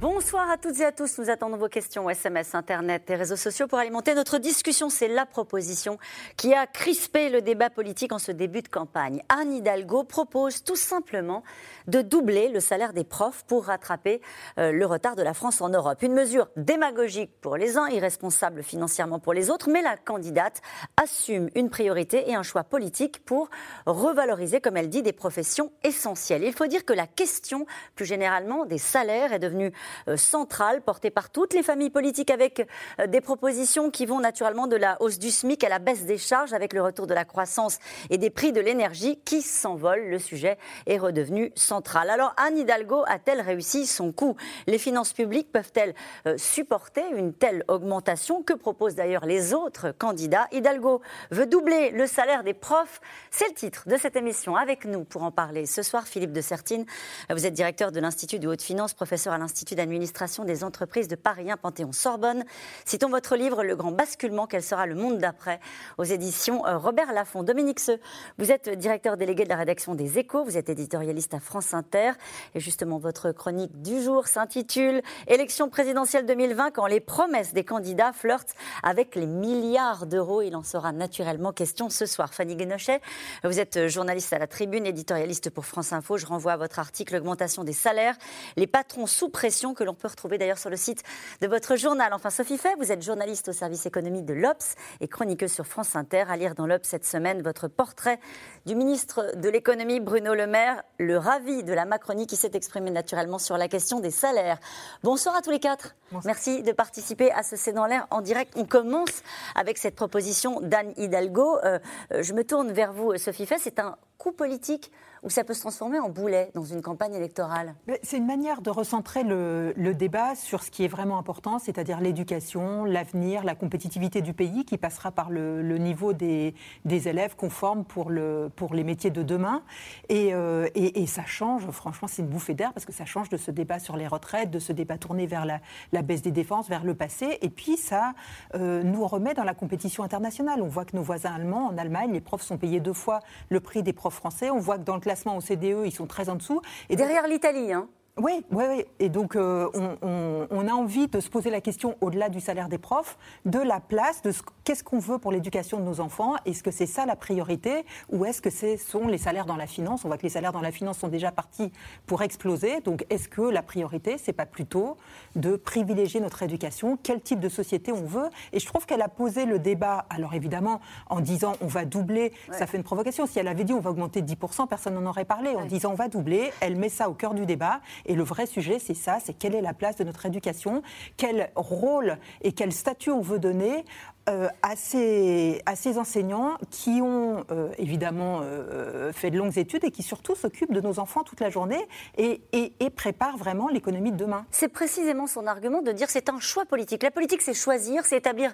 Bonsoir à toutes et à tous. Nous attendons vos questions SMS, Internet et réseaux sociaux pour alimenter notre discussion. C'est la proposition qui a crispé le débat politique en ce début de campagne. Anne Hidalgo propose tout simplement de doubler le salaire des profs pour rattraper euh, le retard de la France en Europe. Une mesure démagogique pour les uns, irresponsable financièrement pour les autres, mais la candidate assume une priorité et un choix politique pour revaloriser, comme elle dit, des professions essentielles. Il faut dire que la question, plus généralement, des salaires est devenue centrale, portée par toutes les familles politiques avec euh, des propositions qui vont naturellement de la hausse du SMIC à la baisse des charges avec le retour de la croissance et des prix de l'énergie qui s'envolent. Le sujet est redevenu central. Alors Anne Hidalgo a-t-elle réussi son coup? Les finances publiques peuvent-elles euh, supporter une telle augmentation? Que proposent d'ailleurs les autres candidats? Hidalgo veut doubler le salaire des profs. C'est le titre de cette émission. Avec nous pour en parler ce soir, Philippe de Sertine. Vous êtes directeur de l'Institut de haute finance, professeur à l'Institut d'administration des entreprises de Paris 1 Panthéon-Sorbonne. Citons votre livre Le grand basculement, quel sera le monde d'après aux éditions euh, Robert Laffont. Dominique Seux, vous êtes directeur délégué de la rédaction des Échos, vous êtes éditorialiste à France Inter. Et justement, votre chronique du jour s'intitule Élection présidentielle 2020 quand les promesses des candidats flirtent avec les milliards d'euros. Il en sera naturellement question ce soir. Fanny Guenochet, vous êtes journaliste à la Tribune, éditorialiste pour France Info. Je renvoie à votre article Augmentation des salaires, les patrons sous pression que l'on peut retrouver d'ailleurs sur le site de votre journal. Enfin, Sophie Fay, vous êtes journaliste au service économique de l'Obs et chroniqueuse sur France Inter. À lire dans l'Obs cette semaine votre portrait du ministre de l'économie Bruno Le Maire, le ravi de la Macronie qui s'est exprimé naturellement sur la question des salaires. Bonsoir à tous les quatre. Merci de participer à ce C'est dans l'air en direct. On commence avec cette proposition d'Anne Hidalgo. Euh, euh, je me tourne vers vous, Sophie Fay. C'est un coup politique ou ça peut se transformer en boulet dans une campagne électorale C'est une manière de recentrer le, débat sur ce qui est vraiment important, c'est-à-dire l'éducation, l'avenir, la compétitivité du pays, qui passera par le, niveau des, élèves conformes pour, pour les métiers de demain. Et, euh, et, ça change, franchement, c'est une bouffée d'air, parce que ça change de ce débat sur les retraites, de ce débat tourné vers la, la baisse des défenses, vers le passé. Et puis, ça euh, nous remet dans la compétition internationale. On voit que nos voisins allemands, en Allemagne, les profs sont payés deux fois le prix des profs français. On voit que dans le classement au CDE, ils sont très en dessous. Et derrière l'Italie, hein oui, oui, oui. Et donc, euh, on, a envie de se poser la question, au-delà du salaire des profs, de la place, de qu'est-ce qu'on veut pour l'éducation de nos enfants? Est-ce que c'est ça la priorité? Ou est-ce que ce sont les salaires dans la finance? On voit que les salaires dans la finance sont déjà partis pour exploser. Donc, est-ce que la priorité, c'est pas plutôt de privilégier notre éducation? Quel type de société on veut? Et je trouve qu'elle a posé le débat, alors évidemment, en disant on va doubler, ça fait une provocation. Si elle avait dit on va augmenter de 10%, personne n'en aurait parlé. En disant on va doubler, elle met ça au cœur du débat. Et le vrai sujet, c'est ça, c'est quelle est la place de notre éducation, quel rôle et quel statut on veut donner euh, à, ces, enseignants qui ont euh, évidemment euh, fait de longues études et qui surtout s'occupent de nos enfants toute la journée et, et, et préparent vraiment l'économie de demain. C'est précisément son argument de dire c'est un choix politique. La politique, c'est choisir, c'est établir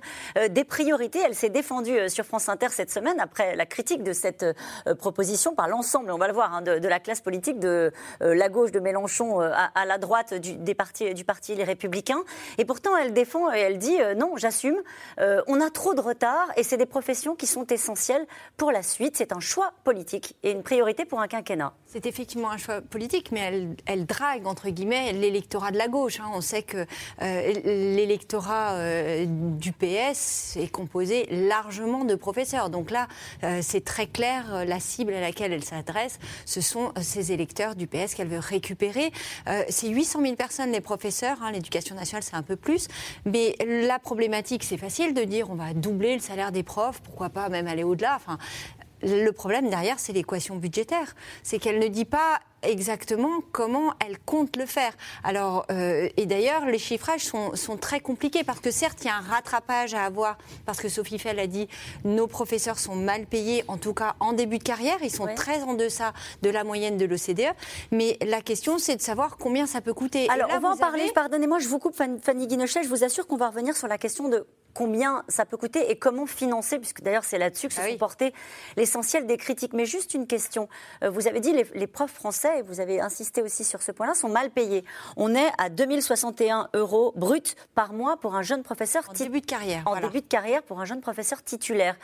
des priorités. Elle s'est défendue sur France Inter cette semaine après la critique de cette proposition par l'ensemble, on va le voir, hein, de, la classe politique de la gauche de Mélenchon à, la droite du, des partis, du parti Les Républicains. Et pourtant, elle défend et elle dit non, j'assume. on on a trop de retard et c'est des professions qui sont essentielles pour la suite. C'est un choix politique et une priorité pour un quinquennat. C'est effectivement un choix politique, mais elle, drague, entre guillemets, l'électorat de la gauche. Hein. On sait que euh, l'électorat euh, du PS est composé largement de professeurs. Donc là, euh, c'est très clair, la cible à laquelle elle s'adresse, ce sont ces électeurs du PS qu'elle veut récupérer. c'est 800 000 personnes, les professeurs. Hein. L'éducation nationale, c'est un peu plus. Mais la problématique, c'est facile de dire on va doubler le salaire des profs, pourquoi pas même aller au-delà. Enfin, le problème derrière, c'est l'équation budgétaire. C'est qu'elle ne dit pas exactement comment elle compte le faire. Alors, euh, et d'ailleurs, les chiffrages sont, très compliqués parce que certes, il y a un rattrapage à avoir parce que Sophie Fell a dit nos professeurs sont mal payés, en tout cas en début de carrière, ils sont très en deçà de la moyenne de l'OCDE. Mais la question, c'est de savoir combien ça peut coûter. Alors, on va en parler. Pardonnez-moi, je vous coupe, Fanny Guinochet. Je vous assure qu'on va revenir sur la question de combien ça peut coûter et comment financer, puisque d'ailleurs c'est là-dessus que se ah sont portées l'essentiel des critiques. Mais juste une question. Euh, vous avez dit les, les profs français Français, et vous avez insisté aussi sur ce point-là, sont mal payés. On est à 2061 euros brut par mois pour un jeune professeur. En début de carrière. En début de carrière pour un jeune professeur titulaire.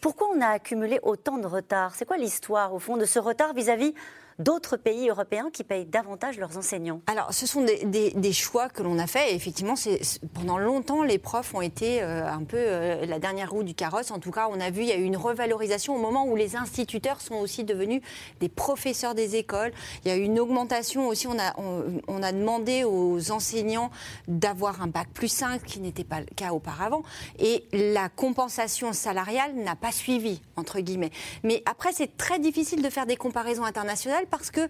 Pourquoi on a accumulé autant de retard C'est quoi l'histoire, au fond, de ce retard vis-à-vis d'autres pays européens qui payent davantage leurs enseignants Alors, ce sont des, choix que l'on a faits. Et effectivement, pendant longtemps, les profs ont été euh, un peu euh, la dernière roue du carrosse. En tout cas, on a vu, il y a eu une revalorisation au moment où les instituteurs sont aussi devenus des professeurs des écoles. Il y a eu une augmentation aussi. On a, on, a demandé aux enseignants d'avoir un bac plus 5, qui n'était pas le cas auparavant. Et la compensation salariale n'a pas suivi, entre guillemets. Mais après, c'est très difficile de faire des comparaisons internationales parce que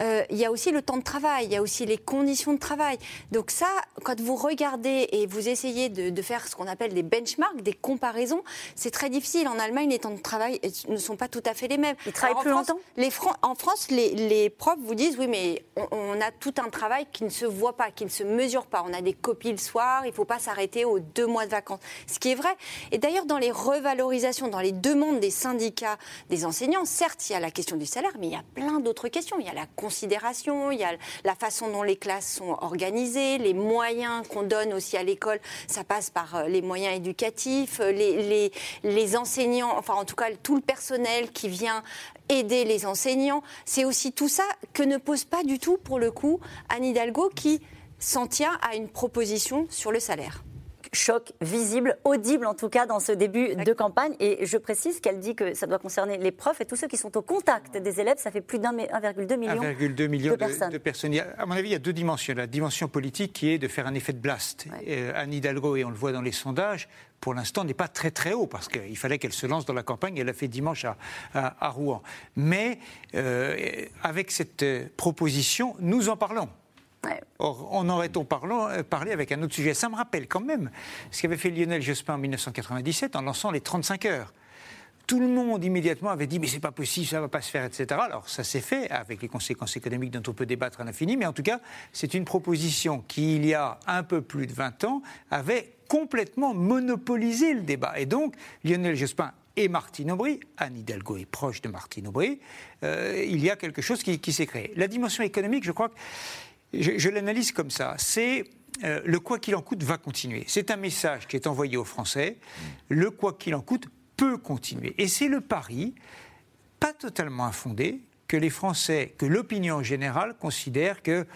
euh, il y a aussi le temps de travail, il y a aussi les conditions de travail. Donc ça, quand vous regardez et vous essayez de, faire ce qu'on appelle des benchmarks, des comparaisons, c'est très difficile. En Allemagne, les temps de travail ne sont pas tout à fait les mêmes. Ils travaillent plus longtemps? les En France, les, profs vous disent oui, mais on, a tout un travail qui ne se voit pas, qui ne se mesure pas. On a des copies le soir, il ne faut pas s'arrêter aux deux mois de vacances. Ce qui est vrai. Et d'ailleurs, dans les revalorisations, dans les demandes des syndicats des enseignants, certes, il y a la question du salaire, mais il y a plein d'autres questions. Il y a la considération, il y a la façon dont les classes sont organisées, les moyens qu'on donne aussi à l'école. Ça passe par euh, les moyens éducatifs, euh, les, les, enseignants, enfin en tout cas tout le personnel qui vient aider les enseignants. C'est aussi tout ça que ne pose pas du tout, pour le coup, Anne Hidalgo qui s'en tient à une proposition sur le salaire choc visible, audible en tout cas dans ce début de campagne. Et je précise qu'elle dit que ça doit concerner les profs et tous ceux qui sont au contact des élèves. Ça fait plus d'1,2 million, 1,2 million de, personnes. de, personnes. à mon avis, il y a deux dimensions. La dimension politique qui est de faire un effet de blast. Euh, Anne Hidalgo, et on le voit dans les sondages, pour l'instant n'est pas très très haut parce qu'il fallait qu'elle se lance dans la campagne. Elle l'a fait dimanche à, Rouen. Mais euh, avec cette euh, proposition, nous en parlons. Or, en aurait-on euh, parlé avec un autre sujet Ça me rappelle quand même ce qu'avait fait Lionel Jospin en 1997 en lançant les 35 heures. Tout le monde immédiatement avait dit mais c'est pas possible, ça va pas se faire, etc. Alors ça s'est fait avec les conséquences économiques dont on peut débattre à l'infini, mais en tout cas c'est une proposition qui il y a un peu plus de 20 ans avait complètement monopolisé le débat. Et donc Lionel Jospin et Martine Aubry, Anne Hidalgo est proche de Martine Aubry, euh, il y a quelque chose qui, qui s'est créé. La dimension économique, je crois que je, l'analyse comme ça. C'est euh, le quoi qu'il en coûte va continuer. C'est un message qui est envoyé aux Français. Le quoi qu'il en coûte peut continuer. Et c'est le pari, pas totalement infondé, que les Français, que l'opinion générale considère que,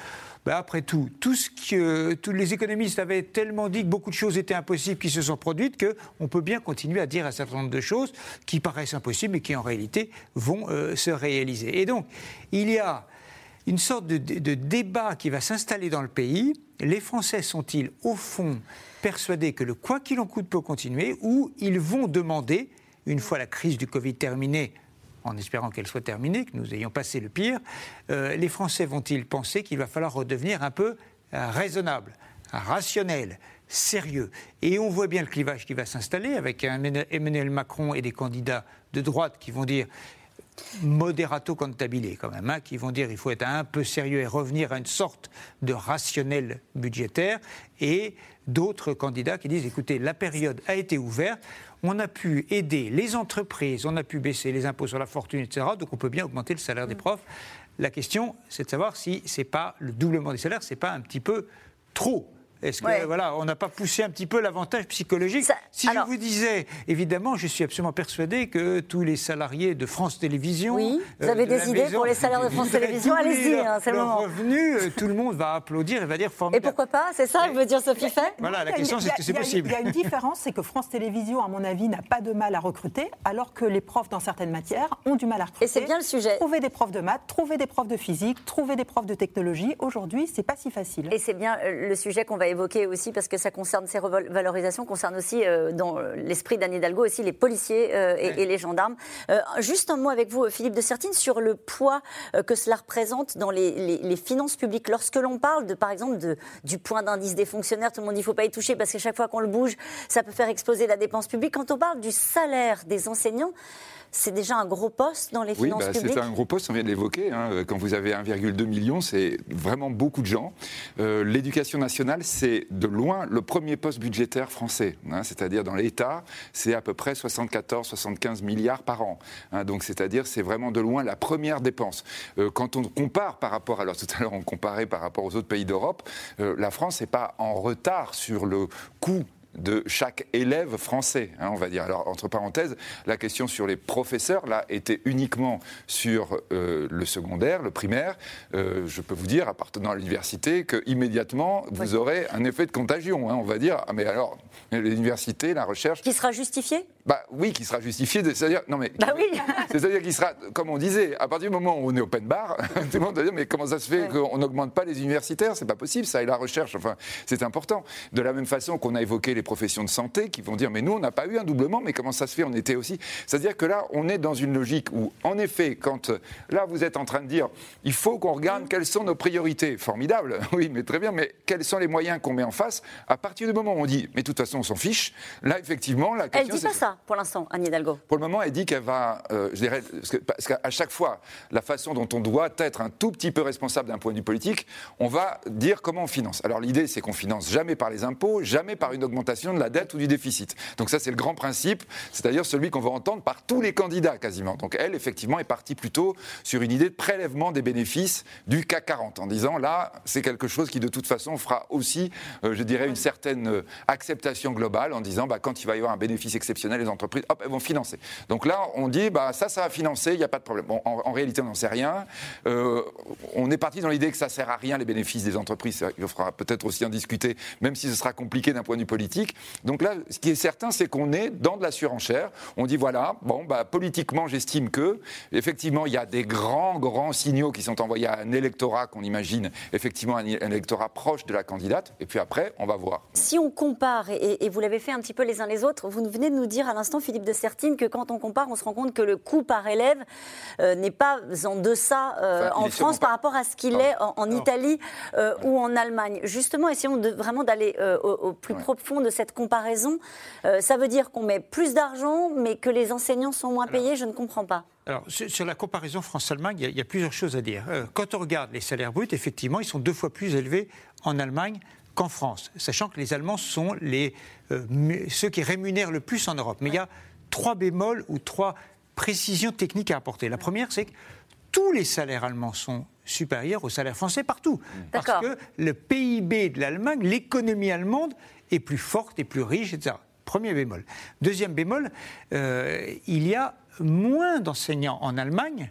bah, après tout, tout ce que tous les économistes avaient tellement dit que beaucoup de choses étaient impossibles qui se sont produites, qu'on peut bien continuer à dire un certain nombre de choses qui paraissent impossibles et qui en réalité vont euh, se réaliser. Et donc, il y a une sorte de, débat qui va s'installer dans le pays. Les Français sont-ils, au fond, persuadés que le quoi qu'il en coûte peut continuer ou ils vont demander, une fois la crise du Covid terminée, en espérant qu'elle soit terminée, que nous ayons passé le pire, euh, les Français vont-ils penser qu'il va falloir redevenir un peu euh, raisonnable, rationnel, sérieux? Et on voit bien le clivage qui va s'installer avec Emmanuel Macron et des candidats de droite qui vont dire moderato cantabile quand même, hein, qui vont dire qu'il faut être un peu sérieux et revenir à une sorte de rationnel budgétaire, et d'autres candidats qui disent écoutez, la période a été ouverte, on a pu aider les entreprises, on a pu baisser les impôts sur la fortune, etc., donc on peut bien augmenter le salaire des mm. profs. La question, c'est de savoir si c'est pas le doublement des salaires, c'est pas un petit peu trop est-ce que voilà, on n'a pas poussé un petit peu l'avantage psychologique Si je vous disais, évidemment, je suis absolument persuadé que tous les salariés de France Télévisions, oui, vous avez euh, des idées pour les salaires de France Télévisions, allez-y, hein, c'est le moment. Revenu, euh, tout le monde va applaudir et va dire formidable. Et pourquoi pas C'est ça, je veux dire Sophie Fait. Voilà, la question c'est que c'est possible. Il y a une différence, c'est que France Télévisions, à mon avis, n'a pas de mal à recruter, alors que les profs dans certaines matières ont du mal à recruter. Et c'est bien le sujet. Trouver des profs de maths, trouver des profs de physique, trouver des profs de technologie. Aujourd'hui, c'est pas si facile. Et c'est bien euh, le sujet qu'on va évoquer aussi parce que ça concerne ces revalorisations, concerne aussi euh, dans l'esprit d'Anne Hidalgo aussi les policiers euh, et, les gendarmes. Euh, juste un mot avec vous, Philippe de Sertine, sur le poids que cela représente dans les, finances publiques. Lorsque l'on parle de, par exemple, de, du point d'indice des fonctionnaires, tout le monde dit qu'il ne faut pas y toucher parce que chaque fois qu'on le bouge, ça peut faire exploser la dépense publique. Quand on parle du salaire des enseignants, c'est déjà un gros poste dans les oui, finances bah, publiques C'est un gros poste, on vient de l'évoquer. Hein. Quand vous avez 1,2 million, c'est vraiment beaucoup de gens. Euh, l'éducation nationale, c'est de loin le premier poste budgétaire français. Hein. c'est-à-dire dans l'État, c'est à peu près 74-75 milliards par an. Hein. donc c'est-à-dire c'est vraiment de loin la première dépense. Euh, quand on compare par rapport, alors tout à l'heure on comparait par rapport aux autres pays d'Europe, euh, la France n'est pas en retard sur le coût de chaque élève français, hein, on va dire. Alors, entre parenthèses, la question sur les professeurs, là, était uniquement sur euh, le secondaire, le primaire. Euh, je peux vous dire, appartenant à l'université, que immédiatement, vous aurez un effet de contagion, hein, on va dire. Ah, mais alors, l'université, la recherche... Qui sera justifié bah oui, qui sera justifié. C'est-à-dire, non mais, bah oui. c'est-à-dire qu'il sera, comme on disait, à partir du moment où on est open bar, tout le monde va dire mais comment ça se fait qu'on n'augmente pas les universitaires? C'est pas possible, ça et la recherche. Enfin, c'est important. De la même façon qu'on a évoqué les professions de santé, qui vont dire mais nous on n'a pas eu un doublement, mais comment ça se fait On était aussi? C'est-à-dire que là, on est dans une logique où, en effet, quand là vous êtes en train de dire il faut qu'on regarde quelles sont nos priorités, formidable, oui, mais très bien, mais quels sont les moyens qu'on met en face? À partir du moment où on dit mais de toute façon on s'en fiche, là effectivement la question. Elle dit pas ça pour l'instant, Anne Hidalgo Pour le moment, elle dit qu'elle va, euh, je dirais, parce qu'à chaque fois, la façon dont on doit être un tout petit peu responsable d'un point de vue politique, on va dire comment on finance. Alors l'idée, c'est qu'on finance jamais par les impôts, jamais par une augmentation de la dette ou du déficit. Donc ça, c'est le grand principe, c'est-à-dire celui qu'on va entendre par tous les candidats quasiment. Donc elle, effectivement, est partie plutôt sur une idée de prélèvement des bénéfices du CAC 40, en disant là, c'est quelque chose qui de toute façon fera aussi, euh, je dirais, une certaine euh, acceptation globale, en disant bah, quand il va y avoir un bénéfice exceptionnel, les entreprises, hop, elles vont financer. Donc là, on dit, bah, ça, ça va financer, il n'y a pas de problème. Bon, en, réalité, on n'en sait rien. Euh, on est parti dans l'idée que ça ne sert à rien, les bénéfices des entreprises. Il faudra peut-être aussi en discuter, même si ce sera compliqué d'un point de vue politique. Donc là, ce qui est certain, c'est qu'on est dans de la surenchère. On dit, voilà, bon, bah, politiquement, j'estime que, effectivement, il y a des grands, grands signaux qui sont envoyés à un électorat qu'on imagine, effectivement, un, électorat proche de la candidate. Et puis après, on va voir. Si on compare, et, et vous l'avez fait un petit peu les uns les autres, vous venez de nous dire à l'instant, Philippe de Certine, que quand on compare, on se rend compte que le coût par élève euh, n'est pas en deçà euh, en France par rapport à ce qu'il est en, Italie euh, ou en Allemagne. Justement, essayons de, vraiment d'aller au, plus profond de cette comparaison. ça veut dire qu'on met plus d'argent, mais que les enseignants sont moins payés Je ne comprends pas. Alors, sur la comparaison France-Allemagne, il, y, a plusieurs choses à dire. quand on regarde les salaires bruts, effectivement, ils sont deux fois plus élevés en Allemagne qu'en France, sachant que les Allemands sont les, ceux qui rémunèrent le plus en Europe. Mais il y a trois bémols ou trois précisions techniques à apporter. La première, c'est que tous les salaires allemands sont supérieurs aux salaires français partout. Parce que le PIB de l'Allemagne, l'économie allemande est plus forte et plus riche, etc. Premier bémol. Deuxième bémol, euh, il y a moins d'enseignants en Allemagne,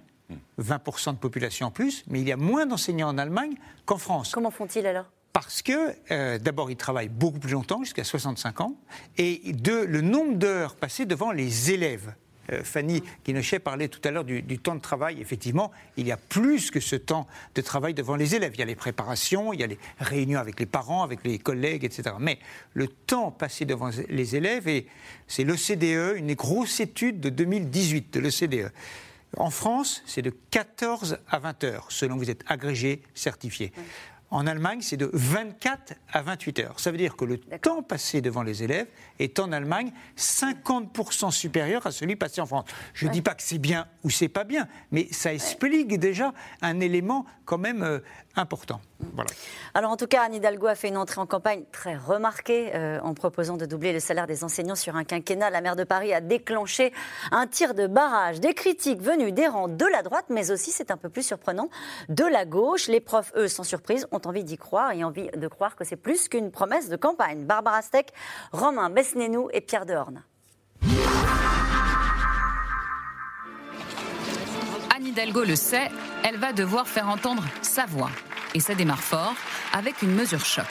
20% de population en plus, mais il y a moins d'enseignants en Allemagne qu'en France. Comment font-ils alors? Parce que, euh, d'abord, ils travaillent beaucoup plus longtemps, jusqu'à 65 ans, et de, le nombre d'heures passées devant les élèves. Euh, Fanny Guinochet parlait tout à l'heure du, temps de travail. Effectivement, il y a plus que ce temps de travail devant les élèves. Il y a les préparations, il y a les réunions avec les parents, avec les collègues, etc. Mais le temps passé devant les élèves, et c'est l'OCDE, une grosse étude de 2018 de l'OCDE. En France, c'est de 14 à 20 heures, selon vous êtes agrégé, certifié. En Allemagne, c'est de 24 à 28 heures. Ça veut dire que le temps passé devant les élèves est en Allemagne 50% supérieur à celui passé en France. Je ne dis pas que c'est bien ou c'est pas bien, mais ça explique déjà un élément quand même euh, important. Voilà. Alors en tout cas, Anne Hidalgo a fait une entrée en campagne très remarquée euh, en proposant de doubler le salaire des enseignants sur un quinquennat. La maire de Paris a déclenché un tir de barrage, des critiques venues des rangs de la droite, mais aussi, c'est un peu plus surprenant, de la gauche. Les profs, eux, sans surprise, ont envie d'y croire et envie de croire que c'est plus qu'une promesse de campagne. Barbara Steck, Romain Besnénou et Pierre Dehorne. Hidalgo le sait, elle va devoir faire entendre sa voix. Et ça démarre fort avec une mesure choc.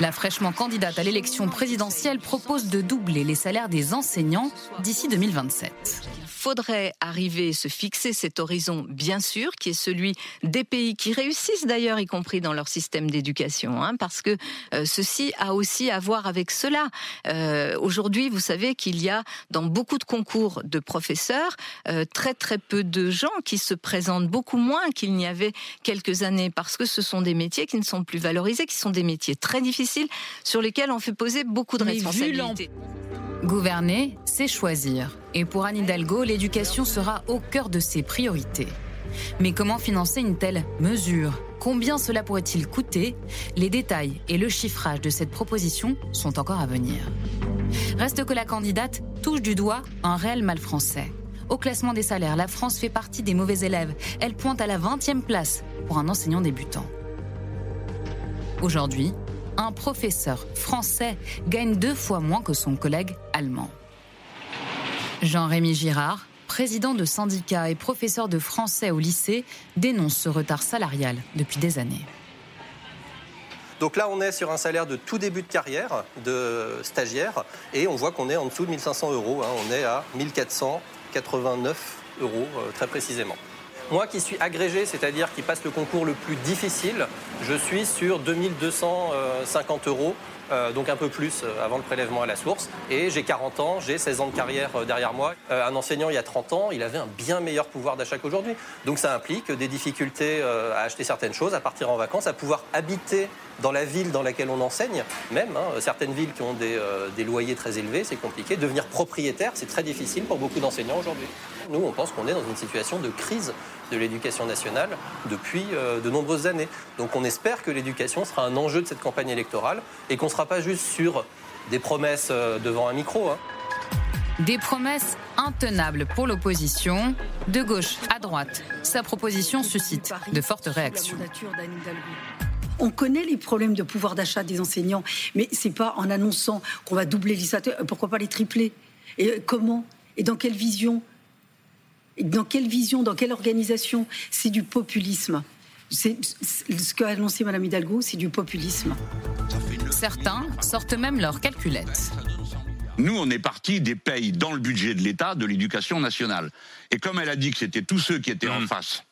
La fraîchement candidate à l'élection présidentielle propose de doubler les salaires des enseignants d'ici 2027 faudrait arriver, se fixer cet horizon, bien sûr, qui est celui des pays qui réussissent d'ailleurs, y compris dans leur système d'éducation, hein, parce que euh, ceci a aussi à voir avec cela. Euh, aujourd'hui, vous savez qu'il y a dans beaucoup de concours de professeurs euh, très très peu de gens qui se présentent, beaucoup moins qu'il n'y avait quelques années, parce que ce sont des métiers qui ne sont plus valorisés, qui sont des métiers très difficiles, sur lesquels on fait poser beaucoup de responsabilités. Gouverner, c'est choisir. Et pour Anne Hidalgo, l'éducation sera au cœur de ses priorités. Mais comment financer une telle mesure? Combien cela pourrait-il coûter? Les détails et le chiffrage de cette proposition sont encore à venir. Reste que la candidate touche du doigt un réel mal français. Au classement des salaires, la France fait partie des mauvais élèves. Elle pointe à la 20e place pour un enseignant débutant. Aujourd'hui, un professeur français gagne deux fois moins que son collègue allemand. Jean-Rémy Girard, président de syndicat et professeur de français au lycée, dénonce ce retard salarial depuis des années. Donc là, on est sur un salaire de tout début de carrière de stagiaire et on voit qu'on est en dessous de 1500 euros. Hein. On est à 1489 euros euh, très précisément. Moi qui suis agrégé, c'est-à-dire qui passe le concours le plus difficile, je suis sur 2250 euros euh, donc un peu plus euh, avant le prélèvement à la source. Et j'ai 40 ans, j'ai 16 ans de carrière euh, derrière moi. un enseignant, il y a 30 ans, il avait un bien meilleur pouvoir d'achat qu'aujourd'hui. Donc ça implique des difficultés à acheter certaines choses, à partir en vacances, à pouvoir habiter dans la ville dans laquelle on enseigne, même hein, certaines villes qui ont des, des loyers très élevés, c'est compliqué. Devenir propriétaire, c'est très difficile pour beaucoup d'enseignants aujourd'hui. Nous, on pense qu'on est dans une situation de crise de l'éducation nationale depuis euh, de nombreuses années. Donc on espère que l'éducation sera un enjeu de cette campagne électorale et qu'on ne sera pas juste sur des promesses euh, devant un micro. Hein. Des promesses intenables pour l'opposition, de gauche à droite. Sa proposition suscite de fortes réactions. On connaît les problèmes de pouvoir d'achat des enseignants, mais c'est pas en annonçant qu'on va doubler les pourquoi pas les tripler Et comment Et dans quelle vision dans quelle vision, dans quelle organisation C'est du populisme. C'est ce qu'a annoncé Mme Hidalgo, c'est du populisme. Certains sortent même leurs calculettes. Nous, on est parti des payes dans le budget de l'État de l'éducation nationale. Et comme elle a dit que c'était tous ceux qui étaient en mmh. face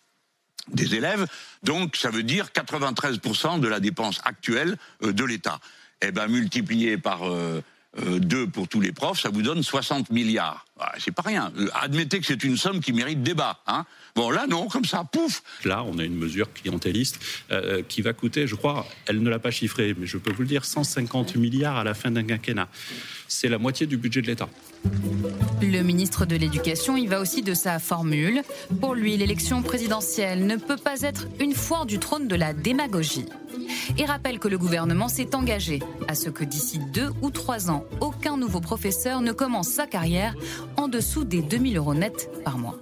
des élèves, donc ça veut dire 93% de la dépense actuelle euh, de l'État. Eh bien, multiplié par euh, euh, deux pour tous les profs, ça vous donne 60 milliards. Ah, c'est pas rien. Euh, admettez que c'est une somme qui mérite débat. Hein bon, là, non, comme ça, pouf Là, on a une mesure clientéliste qui va coûter, je crois, elle ne l'a pas chiffré, mais je peux vous le dire, 150 milliards à la fin d'un quinquennat. C'est la moitié du budget de l'État. Le ministre de l'Éducation y va aussi de sa formule. Pour lui, l'élection présidentielle ne peut pas être une foire du trône de la démagogie et rappelle que le gouvernement s'est engagé à ce que d'ici deux ou trois ans, aucun nouveau professeur ne commence sa carrière en dessous des 2000 euros nets par mois.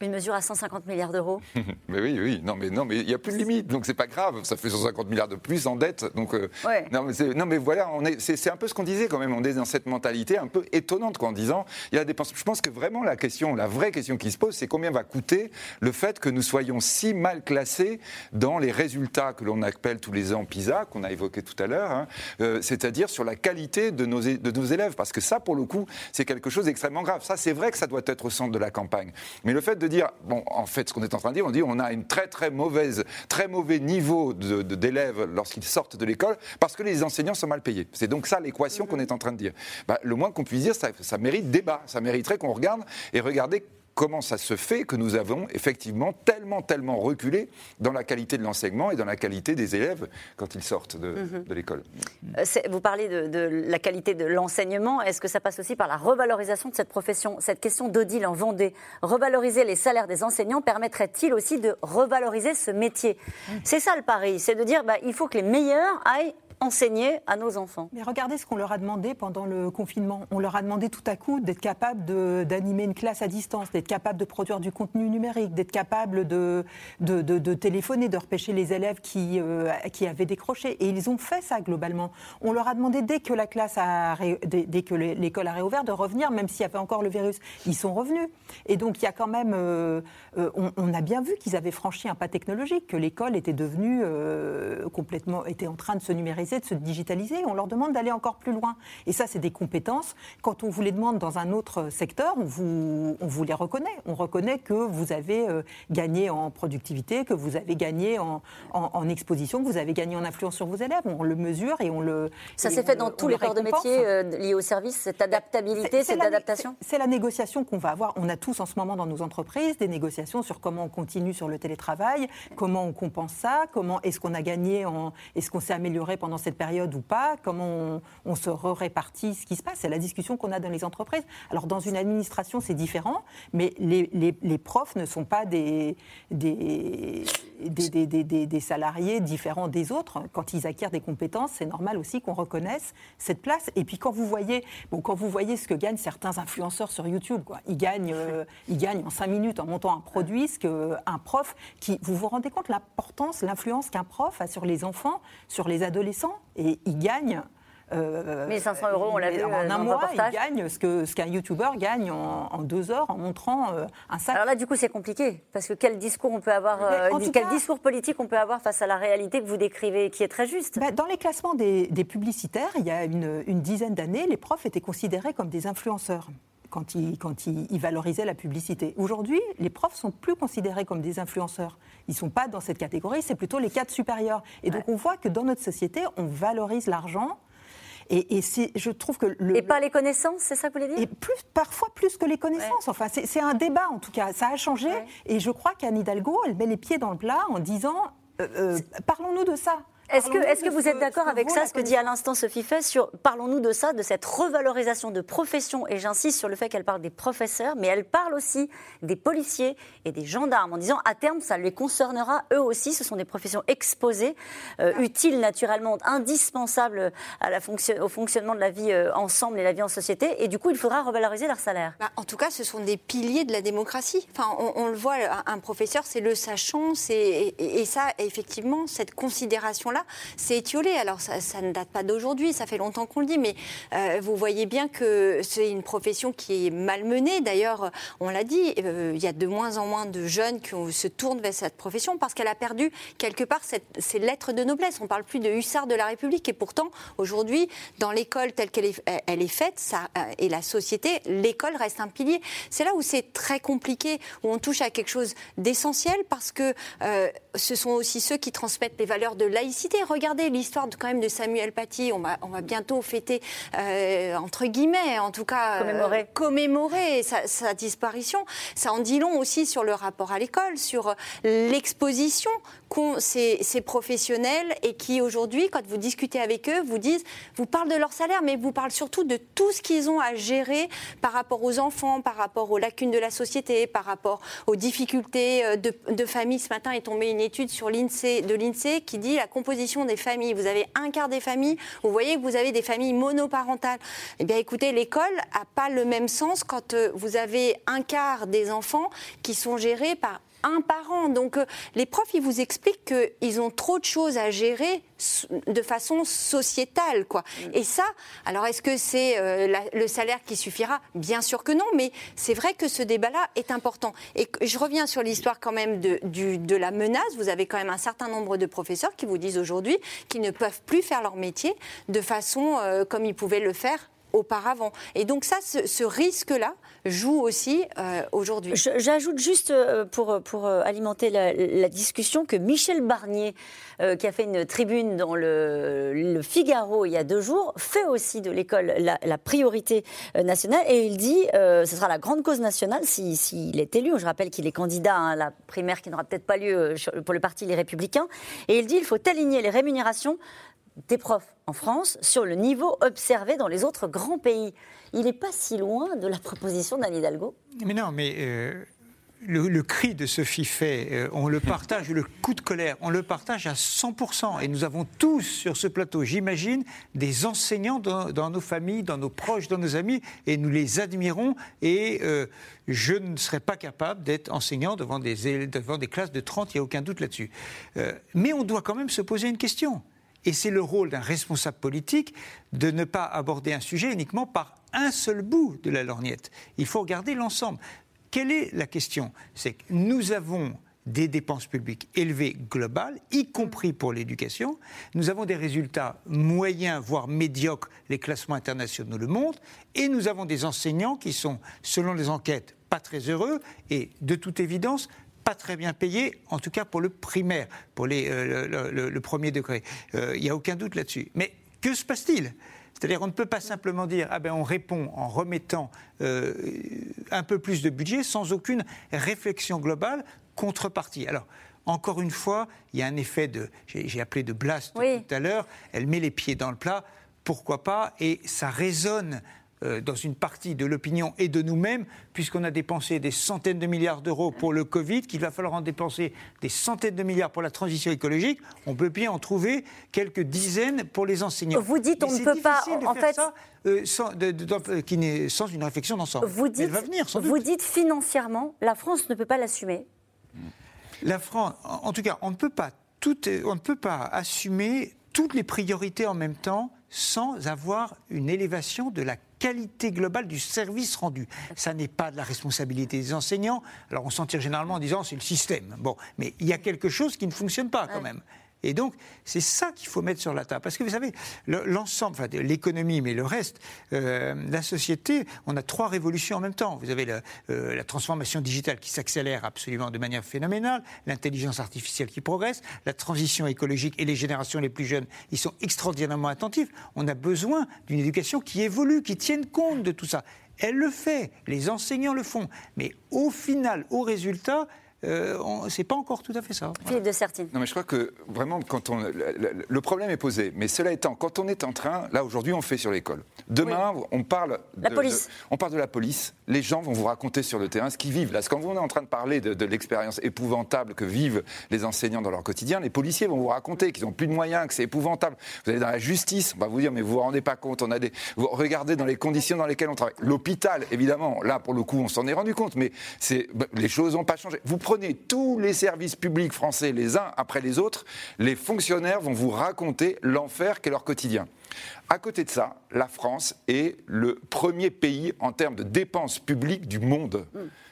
Une mesure à 150 milliards d'euros Mais oui, oui, non, mais non, mais il n'y a plus de limite, donc c'est pas grave. Ça fait 150 milliards de plus en dette, donc euh, non, mais non, mais voilà, c'est un peu ce qu'on disait quand même. On est dans cette mentalité un peu étonnante, quoi, en disant il y a des Je pense que vraiment la question, la vraie question qui se pose, c'est combien va coûter le fait que nous soyons si mal classés dans les résultats que l'on appelle tous les ans PISA, qu'on a évoqué tout à l'heure, hein, euh, c'est-à-dire sur la qualité de nos, de nos élèves, parce que ça, pour le coup, c'est quelque chose d'extrêmement grave. Ça, c'est vrai que ça doit être au centre de la campagne, mais le fait de dire, bon, en fait, ce qu'on est en train de dire, on dit on a une très très mauvaise, très mauvais niveau d'élèves lorsqu'ils sortent de l'école parce que les enseignants sont mal payés. C'est donc ça l'équation qu'on est en train de dire. Bah, le moins qu'on puisse dire, ça, ça mérite débat. Ça mériterait qu'on regarde et regarder comment ça se fait que nous avons effectivement tellement, tellement reculé dans la qualité de l'enseignement et dans la qualité des élèves quand ils sortent de, mhm. l'école. Euh, vous parlez de, la qualité de l'enseignement. Est-ce que ça passe aussi par la revalorisation de cette profession? Cette question d'Odile en Vendée, revaloriser les salaires des enseignants permettrait-il aussi de revaloriser ce métier? C'est ça le pari, c'est de dire bah, il faut que les meilleurs aillent enseigner à nos enfants. Mais regardez ce qu'on leur a demandé pendant le confinement. On leur a demandé tout à coup d'être capable d'animer une classe à distance, d'être capable de produire du contenu numérique, d'être capable de, téléphoner, de repêcher les élèves qui, euh, qui avaient décroché. Et ils ont fait ça globalement. On leur a demandé dès que la classe a l'école a réouvert de revenir, même s'il y avait encore le virus. Ils sont revenus. Et donc il y a quand même, euh, euh, on, a bien vu qu'ils avaient franchi un pas technologique, que l'école était devenue complètement, était en train de se numériser de se digitaliser. On leur demande d'aller encore plus loin. Et ça, c'est des compétences. Quand on vous les demande dans un autre secteur, on vous, on vous les reconnaît. On reconnaît que vous avez euh, gagné en productivité, que vous avez gagné en, en, exposition, que vous avez gagné en influence sur vos élèves. On le mesure et on le. Ça s'est fait dans tous les corps de métier euh, liés au service, cette adaptabilité, cette adaptation C'est la négociation qu'on va avoir. On a tous en ce moment dans nos entreprises des négociations sur comment on continue sur le télétravail, comment on compense ça, comment est-ce qu'on a gagné, est-ce qu'on s'est amélioré pendant cette période ou pas, comment on, se répartit ce qui se passe. C'est la discussion qu'on a dans les entreprises. Alors dans une administration, c'est différent, mais les, les- profs ne sont pas des, des, des, des- salariés différents des autres. Quand ils acquièrent des compétences, c'est normal aussi qu'on reconnaisse cette place. Et puis quand vous voyez, bon, quand vous voyez ce que gagnent certains influenceurs sur YouTube, quoi, ils gagnent, euh, ils gagnent en cinq minutes en montant un produit, ce qu'un prof, qui, vous vous rendez compte l'importance, l'influence qu'un prof a sur les enfants, sur les adolescents, et ils gagnent. euh, 1500 euros, on l'a vu, en euh, dans un mois, ils gagnent ce ce qu'un youtubeur gagne en, en deux heures en montrant euh, un sac. Alors là, du coup, c'est compliqué, parce que quel discours on peut avoir, euh, quel cas- discours politique on peut avoir face à la réalité que vous décrivez, qui est très juste Bah, dans les classements des, des publicitaires, il y a une, une dizaine d'années, les profs étaient considérés comme des influenceurs quand ils, quand ils, ils valorisaient la publicité. Aujourd'hui, les profs sont plus considérés comme des influenceurs. Ils ne sont pas dans cette catégorie, c'est plutôt les cadres supérieurs. Et donc on voit que dans notre société, on valorise l'argent. Et, je trouve que le, Et pas les connaissances, c'est ça que vous voulez dire? Et plus, parfois plus que les connaissances. Enfin, c'est c'est un débat en tout cas. Ça a changé. Et je crois qu'Anne Hidalgo, elle met les pieds dans le plat en disant euh, euh, parlons-nous de ça. Est-ce que, vous ce êtes d'accord avec ça, ce que dit à l'instant Sophie Fay, sur parlons-nous de ça, de cette revalorisation de profession Et j'insiste sur le fait qu'elle parle des professeurs, mais elle parle aussi des policiers et des gendarmes, en disant à terme, ça les concernera eux aussi. Ce sont des professions exposées, euh, utiles naturellement, indispensables à la fonction- au fonctionnement de la vie euh, ensemble et la vie en société. Et du coup, il faudra revaloriser leur salaire. Bah, en tout cas, ce sont des piliers de la démocratie. Enfin, on, on le voit, un, professeur, c'est le sachant, c'est et, et ça, effectivement, cette c'est étiolé. Alors, ça, ne date pas d'aujourd'hui, ça fait longtemps qu'on le dit, mais euh, vous voyez bien que c'est une profession qui est malmenée. D'ailleurs, on l'a dit, euh, il y a de moins en moins de jeunes qui se tournent vers cette profession parce qu'elle a perdu quelque part cette, ces lettres de noblesse. On parle plus de hussard de la République, et pourtant, aujourd'hui, dans l'école telle qu'elle est, est faite, euh, et la société, l'école reste un pilier. C'est là où c'est très compliqué, où on touche à quelque chose d'essentiel parce que euh, ce sont aussi ceux qui transmettent les valeurs de laïcité. Regardez l'histoire de, quand même de Samuel Paty. On va, on va bientôt fêter, euh, entre guillemets, en tout cas, euh, Commémorer. sa, sa disparition. Ça en dit long aussi sur le rapport à l'école, sur l'exposition qu'ont ces, ces professionnels et qui aujourd'hui, quand vous discutez avec eux, vous disent, vous parlent de leur salaire, mais vous parlent surtout de tout ce qu'ils ont à gérer par rapport aux enfants, par rapport aux lacunes de la société, par rapport aux difficultés euh, de, de famille. Ce matin est tombée une étude sur l'INSEE, de l'INSEE qui dit la composition des familles. Vous avez un quart des familles, vous voyez que vous avez des familles monoparentales. Eh bien, écoutez, l'école n'a pas le même sens quand euh, vous avez un quart des enfants qui sont gérés par un parent. Donc euh, les profs, ils vous expliquent qu'ils ont trop de choses à gérer de façon sociétale. Quoi. Et ça, alors est-ce que c'est euh, le salaire qui suffira? Bien sûr que non, mais c'est vrai que ce débat-là est important. Et je reviens sur l'histoire quand même de, du- de la menace. Vous avez quand même un certain nombre de professeurs qui vous disent aujourd'hui qu'ils ne peuvent plus faire leur métier de façon euh, comme ils pouvaient le faire auparavant. Et donc ça, ce, risque-là joue aussi euh, aujourd'hui. J'ajoute juste euh, pour, pour euh, alimenter la, discussion que Michel Barnier, qui a fait une tribune dans le, Figaro il y a deux jours, fait aussi de l'école la, priorité nationale et il dit ce sera la grande cause nationale s'il si, s'il est élu. Je rappelle qu'il est candidat à la primaire qui n'aura peut-être pas lieu pour le parti Les Républicains. Et il dit il faut aligner les rémunérations des profs en France sur le niveau observé dans les autres grands pays. Il n'est pas si loin de la proposition d'Anne Hidalgo. Mais non, mais euh, le, cri de Sophie Fay, euh, on le partage, le coup de colère, on le partage à 100%. Et nous avons tous sur ce plateau, j'imagine, des enseignants dans, nos familles, dans nos proches, dans nos amis, et nous les admirons. Et euh, je ne serais pas capable d'être enseignant devant des, devant des classes de 30, il n'y a aucun doute là-dessus. Mais on doit quand même se poser une question. Et c'est le rôle d'un responsable politique de ne pas aborder un sujet uniquement par un seul bout de la lorgnette. Il faut regarder l'ensemble. Quelle est la question? C'est que nous avons des dépenses publiques élevées globales, y compris pour l'éducation. Nous avons des résultats moyens, voire médiocres, les classements internationaux le montrent, et nous avons des enseignants qui sont, selon les enquêtes, pas très heureux, et de toute évidence, pas très bien payés, en tout cas pour le primaire, pour les, euh, le, le- le premier degré. Euh, Il n'y a aucun doute là-dessus. Mais que se passe-t-il? C'est-à-dire, on ne peut pas simplement dire, ah ben, on répond en remettant euh, un peu plus de budget sans aucune réflexion globale, contrepartie. Alors, encore une fois, il y a un effet de, j'ai j'ai appelé de blast Oui. tout à l'heure, elle met les pieds dans le plat, pourquoi pas, et ça résonne euh, dans une partie de l'opinion et de nous-mêmes, puisqu'on a dépensé des centaines de milliards d'euros pour le Covid, qu'il va falloir en dépenser des centaines de milliards pour la transition écologique, on peut bien en trouver quelques dizaines pour les enseignants. Vous dites, Mais on ne peut pas, de en faire fait- ça, euh, sans, de- de- qui n'est- sans une réflexion d'ensemble. Vous dites, elle va venir, sans doute. vous dites financièrement, la France ne peut pas l'assumer. La France, en en tout cas, on ne peut pas tout, on ne peut pas assumer toutes les priorités en même temps sans avoir une élévation de la qualité globale du service rendu. Ça n'est pas de la responsabilité des enseignants. Alors on s'en tire généralement en disant c'est le système. Bon, mais il y a quelque chose qui ne fonctionne pas quand même. Et donc, c'est ça qu'il faut mettre sur la table. Parce que vous savez, le- l'ensemble, enfin, l'économie, mais le reste, euh, la société, on a trois révolutions en même temps. Vous avez euh, la transformation digitale qui s'accélère absolument de manière phénoménale, l'intelligence artificielle qui progresse, la transition écologique et les générations les plus jeunes, ils sont extraordinairement attentifs. On a besoin d'une éducation qui évolue, qui tienne compte de tout ça. Elle le fait, les enseignants le font. Mais au final, au résultat, euh, on- c'est pas encore tout à fait ça. Philippe de Sertine. Non, mais je crois que vraiment, quand on, le, problème est posé. Mais cela étant, quand on est en train, là aujourd'hui, on fait sur l'école. Demain, on parle La de, police. de- on parle de la police. Les gens vont vous raconter sur le terrain ce qu'ils vivent. Là, quand on est en train de parler de, de l'expérience épouvantable que vivent les enseignants dans leur quotidien, les policiers vont vous raconter qu'ils n'ont plus de moyens, que c'est épouvantable. Vous allez dans la justice, on va vous dire, mais vous vous rendez pas compte. On a des, vous regardez dans les conditions dans lesquelles on travaille. L'hôpital, évidemment, là pour le coup, on s'en est rendu compte, mais c'est, bah, les choses n'ont pas changé. Vous prenez tous les services publics français les uns après les autres, les fonctionnaires vont vous raconter l'enfer qu'est leur quotidien. À côté de ça, la France est le premier pays en termes de dépenses publiques du monde.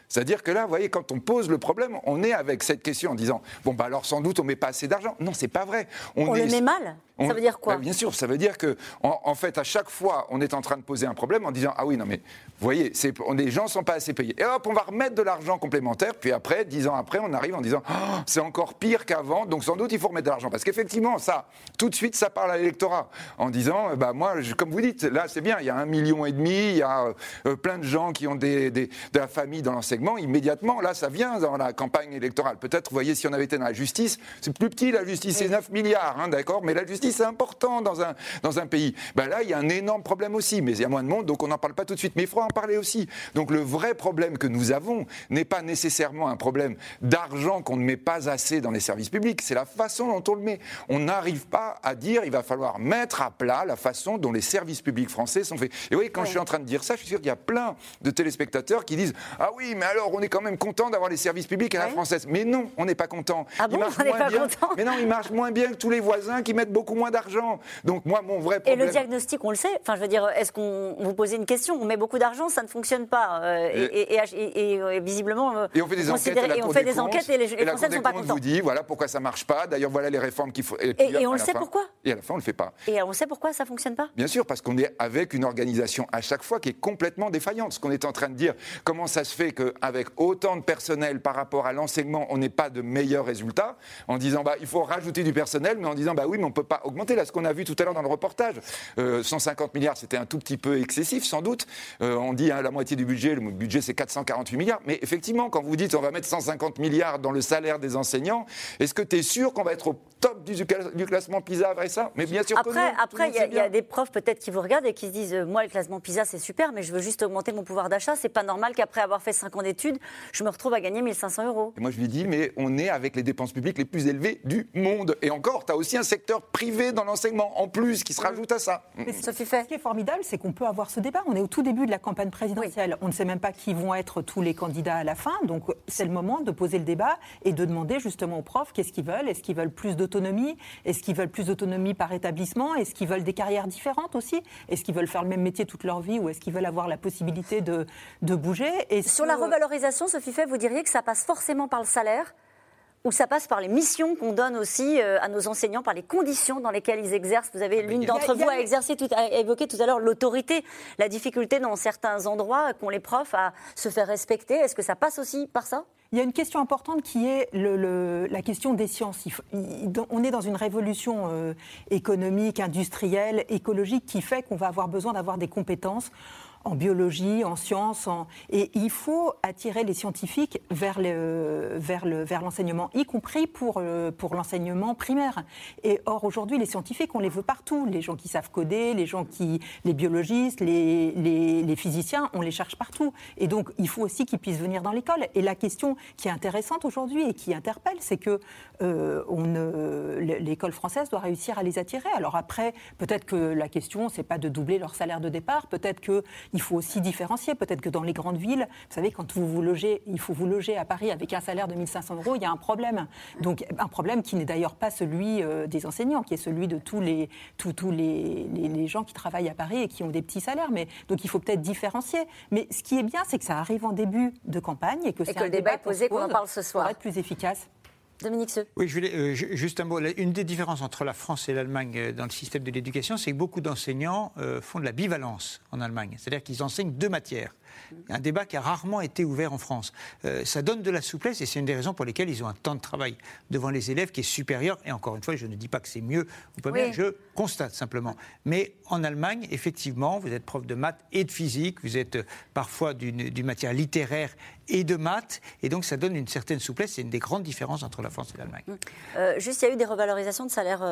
C'est-à-dire que là, vous voyez, quand on pose le problème, on est avec cette question en disant bon bah alors sans doute on met pas assez d'argent. Non, c'est pas vrai. On le est- met mal? On- Ça veut dire quoi? Bah, Bien sûr, ça veut dire que, en, en fait, à chaque fois, on est en train de poser un problème en disant ah oui, non mais, vous voyez, c'est, on- les gens sont pas assez payés. Et hop, on va remettre de l'argent complémentaire. Puis après, dix ans après, on arrive en disant Ah, c'est encore pire qu'avant. Donc sans doute il faut remettre de l'argent parce qu'effectivement, ça, tout de suite, ça parle à l'électorat en disant euh, bah moi, je- comme vous dites, là c'est bien, il y a un million et demi, il y a euh, plein de gens qui ont des, des- de la famille dans l'enseignement. Immédiatement, là, ça vient dans la campagne électorale. Peut-être, vous voyez, si on avait été dans la justice, c'est plus petit la justice, c'est 9 milliards, hein, d'accord, mais la justice c'est important dans un, dans un pays. Ben là, il y a un énorme problème aussi, mais il y a moins de monde, donc on n'en parle pas tout de suite. Mais il faudra en parler aussi. Donc le vrai problème que nous avons n'est pas nécessairement un problème d'argent qu'on ne met pas assez dans les services publics, c'est la façon dont on le met. On n'arrive pas à dire il va falloir mettre à plat la façon dont les services publics français sont faits. Et oui, quand je suis en train de dire ça, je suis sûr qu'il y a plein de téléspectateurs qui disent Ah oui, mais alors on est quand même content d'avoir les services publics à la française. Mais non, on n'est pas content. Ah bon, on n'est moins pas bien. content Mais non, ils marchent moins bien que tous les voisins qui mettent beaucoup moins d'argent. Donc moi, mon vrai Et problème. le diagnostic, on le sait. Enfin, je veux dire, est-ce qu'on vous posez une question On met beaucoup d'argent, ça ne fonctionne pas. Euh, et, et- et- et- et, euh, visiblement, euh, Et on fait des enquêtes. considérez- à la et on fait des des comptes, enquêtes et les, et les Français ne sont pas contents. vous dit voilà pourquoi ça marche pas. D'ailleurs, voilà les réformes qu'il faut. puis, et on le sait fin- pourquoi? Et à la fin, on le fait pas. Et on sait pourquoi ça ne fonctionne pas? Bien sûr, parce qu'on est avec une organisation à chaque fois qui est complètement défaillante. Ce qu'on est en train de dire, comment ça se fait qu'avec autant de personnel par rapport à l'enseignement, on n'ait pas de meilleurs résultats En disant, bah, il faut rajouter du personnel, mais en disant, bah oui, mais on ne peut pas augmenter. Là, ce qu'on a vu tout à l'heure dans le reportage, euh, 150 milliards, c'était un tout petit peu excessif, sans doute. Euh, on dit hein, la moitié du budget, le budget c'est 448 milliards. Mais effectivement, quand vous dites on va mettre 150 milliards dans le salaire des enseignants, est-ce que tu es sûr qu'on va être au top du, du classement PISA avec ça Mais bien sûr que non. Après, après, il y, a- y des profs peut-être qui vous regardent et qui se disent euh, moi le classement PISA c'est super, mais je veux juste augmenter mon pouvoir d'achat. C'est pas normal qu'après avoir fait 5 ans d'études, je me retrouve à gagner 1500 euros. Et moi, je lui dis, mais on est avec les dépenses publiques les plus élevées du monde. Et encore, tu as aussi un secteur privé dans l'enseignement, en plus, qui se rajoute à ça. Mais ce-. Ce qui est formidable, c'est qu'on peut avoir ce débat. On est au tout début de la campagne présidentielle. On ne sait même pas qui vont être tous les candidats à la fin. Donc, c'est le moment de poser le débat et de demander justement aux profs qu'est-ce qu'ils veulent. Est-ce qu'ils veulent plus d'autonomie? Est-ce qu'ils veulent plus d'autonomie par établissement? Est-ce qu'ils veulent des carrières différentes aussi? Est-ce qu'ils veulent faire le même métier toute leur vie ou est-ce qu'ils veulent avoir la possibilité de, de bouger? Et Sur la revalorisation, Sophie Fay, vous diriez que ça passe forcément par le salaire ou ça passe par les missions qu'on donne aussi euh, à nos enseignants, par les conditions dans lesquelles ils exercent? Vous avez l'une d'entre vous a exercé tout, a évoqué tout à l'heure l'autorité, la difficulté dans certains endroits qu'ont les profs à se faire respecter. Est-ce que ça passe aussi par ça? Il y a une question importante qui est le- le- la question des sciences. Il faut- il- dans- on est dans une révolution euh, économique, industrielle, écologique qui fait qu'on va avoir besoin d'avoir des compétences en biologie, en sciences. Et il faut attirer les scientifiques vers, le, vers, le, vers l'enseignement, y compris pour, euh, pour l'enseignement primaire. Et or, aujourd'hui, les scientifiques, on les veut partout. Les gens qui savent coder, les gens qui, les biologistes, les, les, les physiciens, on les cherche partout. Et donc, il faut aussi qu'ils puissent venir dans l'école. Et la question qui est intéressante aujourd'hui et qui interpelle, c'est que euh, on, l'école française doit réussir à les attirer. Alors après, peut-être que la question, c'est pas de doubler leur salaire de départ. Peut-être qu'il faut aussi différencier. Peut-être que dans les grandes villes, vous savez, quand vous vous logez, il faut vous loger à Paris avec un salaire de 1500 euros, il y a un problème. Donc un problème qui n'est d'ailleurs pas celui euh, des enseignants, qui est celui de tous les, tous, tous les, les, gens qui travaillent à Paris et qui ont des petits salaires. Mais donc il faut peut-être différencier. Mais ce qui est bien, c'est que ça arrive en début de campagne et que, et que le débat posé, qu'on en parle ce soir. Pour être plus efficace. Dominique Seux. Oui, je voulais, euh, juste un mot. Une des différences entre la France et l'Allemagne euh, dans le système de l'éducation, c'est que beaucoup d'enseignants euh, font de la bivalence en Allemagne. C'est-à-dire qu'ils enseignent deux matières. Un débat qui a rarement été ouvert en France. ça donne de la souplesse et c'est une des raisons pour lesquelles ils ont un temps de travail devant les élèves qui est supérieur. Et encore une fois, je ne dis pas que c'est mieux ou pas mieux, je constate simplement. Mais en Allemagne, effectivement, vous êtes prof de maths et de physique, vous êtes parfois d'une matière littéraire et de maths, et donc ça donne une certaine souplesse. C'est une des grandes différences entre la France et l'Allemagne. Euh, juste, il y a eu des revalorisations de salaire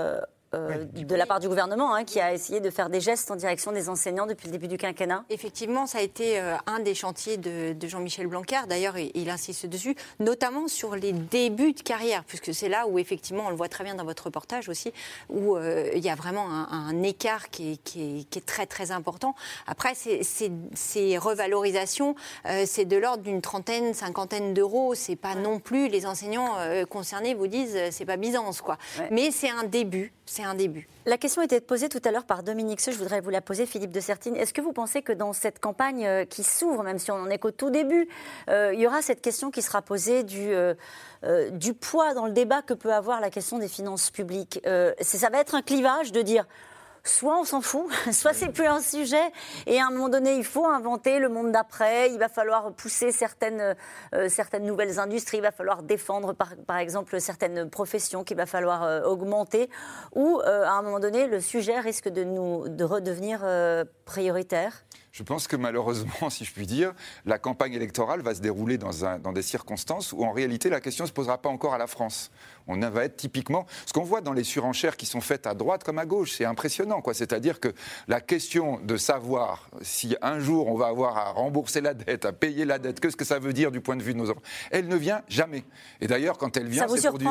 euh, de la part du gouvernement hein, qui a essayé de faire des gestes en direction des enseignants depuis le début du quinquennat Effectivement, ça a été euh, un des chantiers de, Jean-Michel Blanquer. D'ailleurs, il, insiste dessus, notamment sur les débuts de carrière, puisque c'est là où, effectivement, on le voit très bien dans votre reportage aussi, où euh, il y a vraiment un, écart qui est, très, très important. Après, ces, revalorisations, c'est de l'ordre d'une trentaine, cinquantaine d'euros. C'est pas non plus, les enseignants concernés vous disent, c'est pas Byzance, quoi. Mais c'est un début. C'est un début. La question était posée tout à l'heure par Dominique Seux. Je voudrais vous la poser, Philippe de Sertine. Est-ce que vous pensez que dans cette campagne euh, qui s'ouvre, même si on en est qu'au tout début, euh, il y aura cette question qui sera posée du, euh, du poids dans le débat que peut avoir la question des finances publiques? Ça va être un clivage de dire soit on s'en fout, soit c'est plus un sujet, et à un moment donné, il faut inventer le monde d'après, il va falloir pousser certaines, euh, certaines nouvelles industries, il va falloir défendre par, par exemple certaines professions qu'il va falloir euh, augmenter, ou euh, à un moment donné, le sujet risque de, nous, de redevenir prioritaire. Je pense que malheureusement, si je puis dire, la campagne électorale va se dérouler dans, un, dans des circonstances où en réalité la question ne se posera pas encore à la France. On va être typiquement. Ce qu'on voit dans les surenchères qui sont faites à droite comme à gauche, c'est impressionnant. C'est-à-dire que la question de savoir si un jour on va avoir à rembourser la dette, à payer la dette, qu'est-ce que ça veut dire du point de vue de nos enfants, elle ne vient jamais. Et d'ailleurs, quand elle vient, c'est pour Dieu.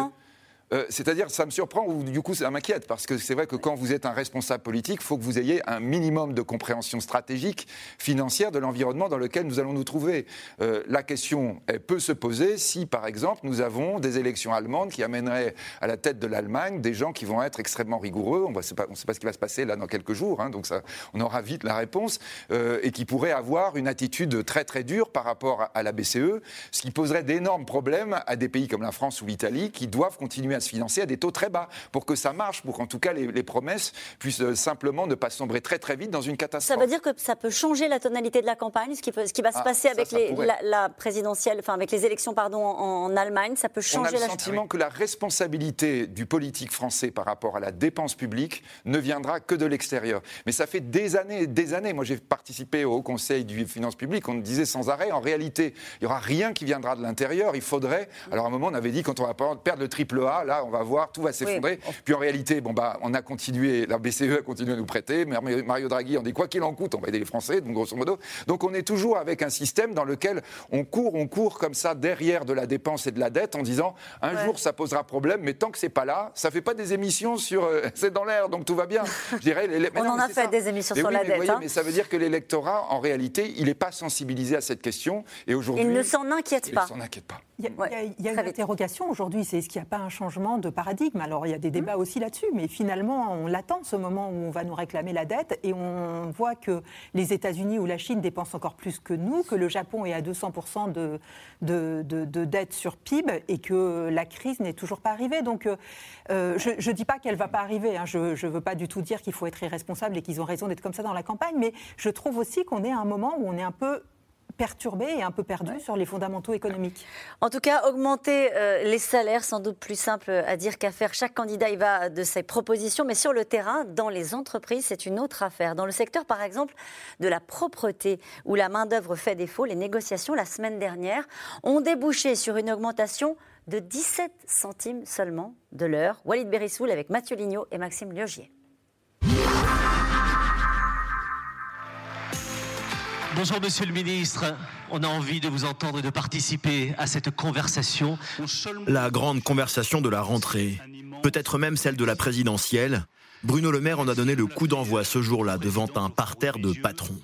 Euh, c'est-à-dire, ça me surprend ou du coup ça m'inquiète parce que c'est vrai que quand vous êtes un responsable politique, il faut que vous ayez un minimum de compréhension stratégique, financière de l'environnement dans lequel nous allons nous trouver. Euh, la question, peut se poser si, par exemple, nous avons des élections allemandes qui amèneraient à la tête de l'Allemagne des gens qui vont être extrêmement rigoureux. On ne sait pas ce qui va se passer là dans quelques jours, hein, donc on aura vite la réponse, euh, et qui pourraient avoir une attitude très très dure par rapport à la BCE, ce qui poserait d'énormes problèmes à des pays comme la France ou l'Italie qui doivent continuer à se financer à des taux très bas pour que ça marche, pour qu'en tout cas les, promesses puissent euh, simplement ne pas sombrer très très vite dans une catastrophe. Ça veut dire que ça peut changer la tonalité de la campagne, ce qui, peut, ce qui va se ah, passer avec les, la, présidentielle, enfin avec les élections pardon en, Allemagne, ça peut changer la. On a le sentiment que la responsabilité du politique français par rapport à la dépense publique ne viendra que de l'extérieur. Mais ça fait des années et des années. Moi, j'ai participé au Conseil du finances publiques. On disait sans arrêt, en réalité, il n'y aura rien qui viendra de l'intérieur. Il faudrait. Alors, à un moment, on avait dit quand on va perdre le triple A, là, on va voir, tout va s'effondrer. Puis en réalité, bon, bah, on a continué, la BCE a continué à nous prêter, mais Mario Draghi, on dit quoi qu'il en coûte, on va aider les Français, donc grosso modo. Donc on est toujours avec un système dans lequel on court, on court comme ça derrière de la dépense et de la dette en disant un jour ça posera problème, mais tant que c'est pas là, ça fait pas des émissions sur. Euh, c'est dans l'air, donc tout va bien. Je dirais, on en a fait des émissions sur la dette. Hein. Mais ça veut dire que l'électorat, en réalité, il n'est pas sensibilisé à cette question. Et aujourd'hui. Il ne s'en inquiète pas. Il ne s'en inquiète pas. Il y a, une interrogation aujourd'hui, c'est est-ce qu'il n'y a pas un changement de paradigme Alors il y a des mmh. débats aussi là-dessus, mais finalement on l'attend ce moment où on va nous réclamer la dette et on voit que les États-Unis ou la Chine dépensent encore plus que nous, que le Japon est à 200% de, de, de, dette sur PIB et que la crise n'est toujours pas arrivée. Donc euh, je ne dis pas qu'elle ne va pas arriver, hein. je ne veux pas du tout dire qu'il faut être irresponsable et qu'ils ont raison d'être comme ça dans la campagne, mais je trouve aussi qu'on est à un moment où on est un peu perturbé et un peu perdu sur les fondamentaux économiques. En tout cas, augmenter euh, les salaires, sans doute plus simple à dire qu'à faire. Chaque candidat y va de ses propositions, mais sur le terrain, dans les entreprises, c'est une autre affaire. Dans le secteur, par exemple, de la propreté, où la main-d'œuvre fait défaut, les négociations la semaine dernière ont débouché sur une augmentation de 17 centimes seulement de l'heure. Walid Berissoul avec Mathieu Lignot et Maxime Liogier. Bonjour Monsieur le Ministre, on a envie de vous entendre et de participer à cette conversation. La grande conversation de la rentrée, peut-être même celle de la présidentielle, Bruno Le Maire en a donné le coup d'envoi ce jour-là devant un parterre de patrons.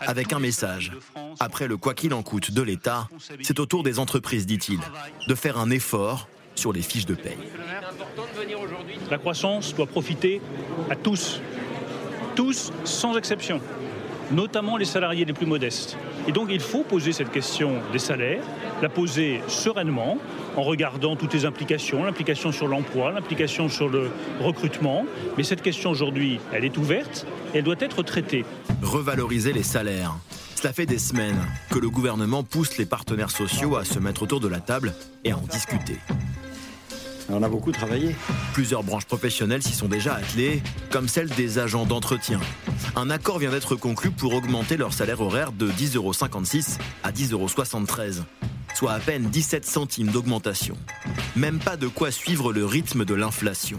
Avec un message. Après le quoi qu'il en coûte de l'État, c'est au tour des entreprises, dit-il, de faire un effort sur les fiches de paye. La croissance doit profiter à tous, tous sans exception notamment les salariés les plus modestes. Et donc il faut poser cette question des salaires, la poser sereinement, en regardant toutes les implications, l'implication sur l'emploi, l'implication sur le recrutement. Mais cette question aujourd'hui, elle est ouverte elle doit être traitée. Revaloriser les salaires. Cela fait des semaines que le gouvernement pousse les partenaires sociaux à se mettre autour de la table et à en discuter. On a beaucoup travaillé. Plusieurs branches professionnelles s'y sont déjà attelées, comme celle des agents d'entretien. Un accord vient d'être conclu pour augmenter leur salaire horaire de 10,56 euros à 10,73 euros, soit à peine 17 centimes d'augmentation. Même pas de quoi suivre le rythme de l'inflation.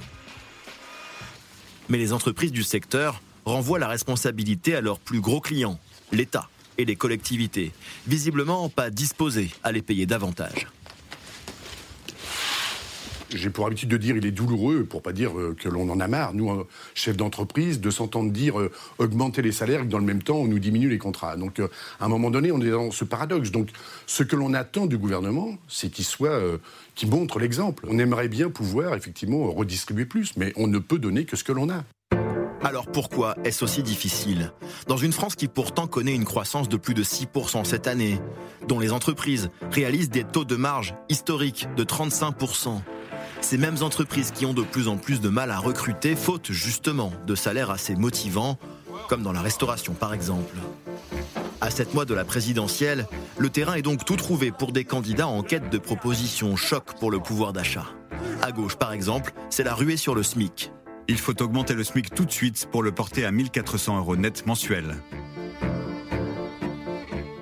Mais les entreprises du secteur renvoient la responsabilité à leurs plus gros clients, l'État et les collectivités, visiblement pas disposés à les payer davantage j'ai pour habitude de dire il est douloureux, pour pas dire euh, que l'on en a marre, nous, chefs d'entreprise, de s'entendre dire euh, augmenter les salaires et que dans le même temps, on nous diminue les contrats. Donc, euh, à un moment donné, on est dans ce paradoxe. Donc, ce que l'on attend du gouvernement, c'est qu'il soit, qu'il montre l'exemple. On aimerait bien pouvoir, effectivement, redistribuer plus, mais on ne peut donner que ce que l'on a. Alors pourquoi est-ce aussi difficile? Dans une France qui pourtant connaît une croissance de plus de 6% cette année, dont les entreprises réalisent des taux de marge historiques de 35%, ces mêmes entreprises qui ont de plus en plus de mal à recruter, faute justement de salaires assez motivants, comme dans la restauration par exemple. À sept mois de la présidentielle, le terrain est donc tout trouvé pour des candidats en quête de propositions choc pour le pouvoir d'achat. À gauche, par exemple, c'est la ruée sur le SMIC. Il faut augmenter le SMIC tout de suite pour le porter à 1400 euros net mensuels.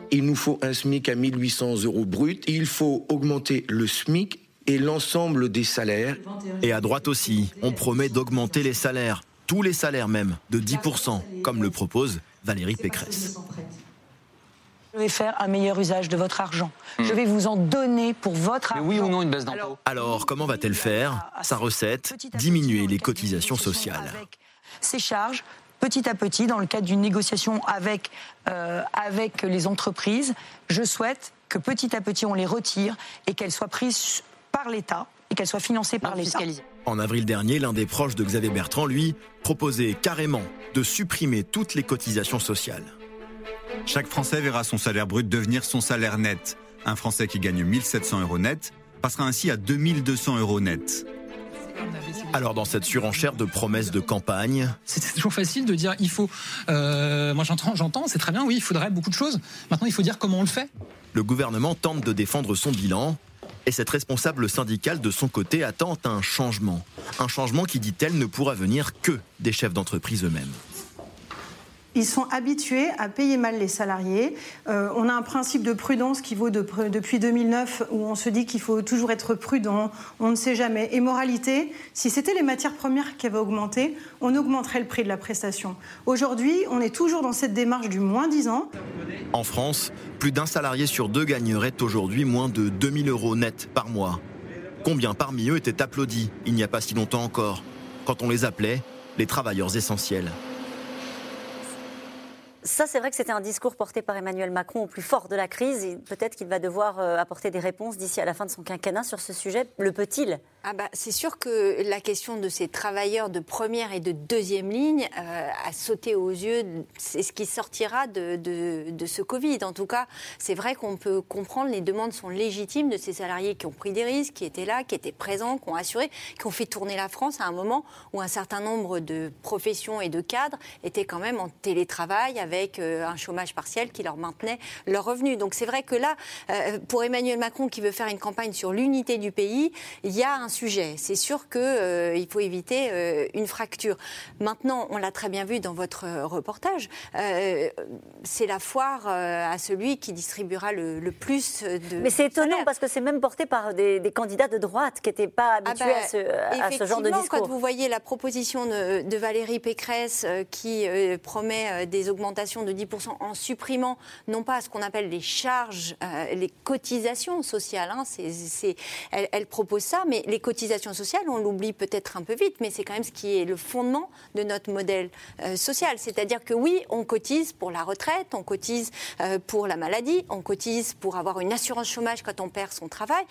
Il nous faut un SMIC à 1800 euros brut. Il faut augmenter le SMIC et l'ensemble des salaires. Et à droite aussi, on promet d'augmenter les salaires, tous les salaires même, de 10%, comme le propose Valérie Pécresse. Je vais faire un meilleur usage de votre argent. Je hmm. vais vous en donner pour votre argent. oui ou non une baisse d'impôt Alors, comment va-t-elle faire Sa recette Diminuer les cotisations sociales. Ces charges, petit à petit, dans le cadre d'une négociation avec, euh, avec les entreprises, je souhaite que petit à petit on les retire et qu'elles soient prises par l'État et qu'elle soit financée par l'État. En avril dernier, l'un des proches de Xavier Bertrand, lui, proposait carrément de supprimer toutes les cotisations sociales. Chaque Français verra son salaire brut devenir son salaire net. Un Français qui gagne 1700 euros net passera ainsi à 2200 euros net. Alors dans cette surenchère de promesses de campagne, c'est toujours facile de dire il faut. Euh, moi j'entends, j'entends, c'est très bien. Oui, il faudrait beaucoup de choses. Maintenant, il faut dire comment on le fait. Le gouvernement tente de défendre son bilan et cette responsable syndicale, de son côté, attend un changement. Un changement qui, dit-elle, ne pourra venir que des chefs d'entreprise eux-mêmes. Ils sont habitués à payer mal les salariés. Euh, on a un principe de prudence qui vaut depuis 2009 où on se dit qu'il faut toujours être prudent, on ne sait jamais. Et moralité, si c'était les matières premières qui avaient augmenté, on augmenterait le prix de la prestation. Aujourd'hui, on est toujours dans cette démarche du moins 10 ans. En France, plus d'un salarié sur deux gagnerait aujourd'hui moins de 2000 euros net par mois. Combien parmi eux étaient applaudis il n'y a pas si longtemps encore, quand on les appelait les travailleurs essentiels ça, c'est vrai que c'était un discours porté par Emmanuel Macron au plus fort de la crise. Peut-être qu'il va devoir euh, apporter des réponses d'ici à la fin de son quinquennat sur ce sujet. Le peut-il? Ah bah, C'est sûr que la question de ces travailleurs de première et de deuxième ligne euh, a sauté aux yeux. C'est ce qui sortira de, ce Covid. En tout cas, c'est vrai qu'on peut comprendre, les demandes sont légitimes de ces salariés qui ont pris des risques, qui étaient là, qui étaient présents, qui ont assuré, qui ont fait tourner la France à un moment où un certain nombre de professions et de cadres étaient quand même en télétravail avec euh, un chômage partiel qui leur maintenait leurs revenus. Donc c'est vrai que là, euh, pour Emmanuel Macron qui veut faire une campagne sur l'unité du pays, il y a un sujet. C'est sûr qu'il euh, faut éviter euh, une fracture. Maintenant, on l'a très bien vu dans votre euh, reportage, c'est la foire à celui qui distribuera le, plus de. Mais c'est étonnant parce que c'est même porté par des, candidats de droite qui n'étaient pas ah habitués bah, à, ce, genre de discours. Quand vous voyez la proposition de, Valérie Pécresse qui promet des augmentations de 10% en supprimant non pas ce qu'on appelle les charges, les cotisations sociales, hein, elle, elle propose ça, mais les cotisations sociales, on l'oublie peut-être un peu vite, mais c'est quand même ce qui est le fondement de notre modèle euh, social. C'est-à-dire que oui, on cotise pour la retraite, on cotise euh, pour la maladie, on cotise pour avoir une assurance chômage quand on perd son travail.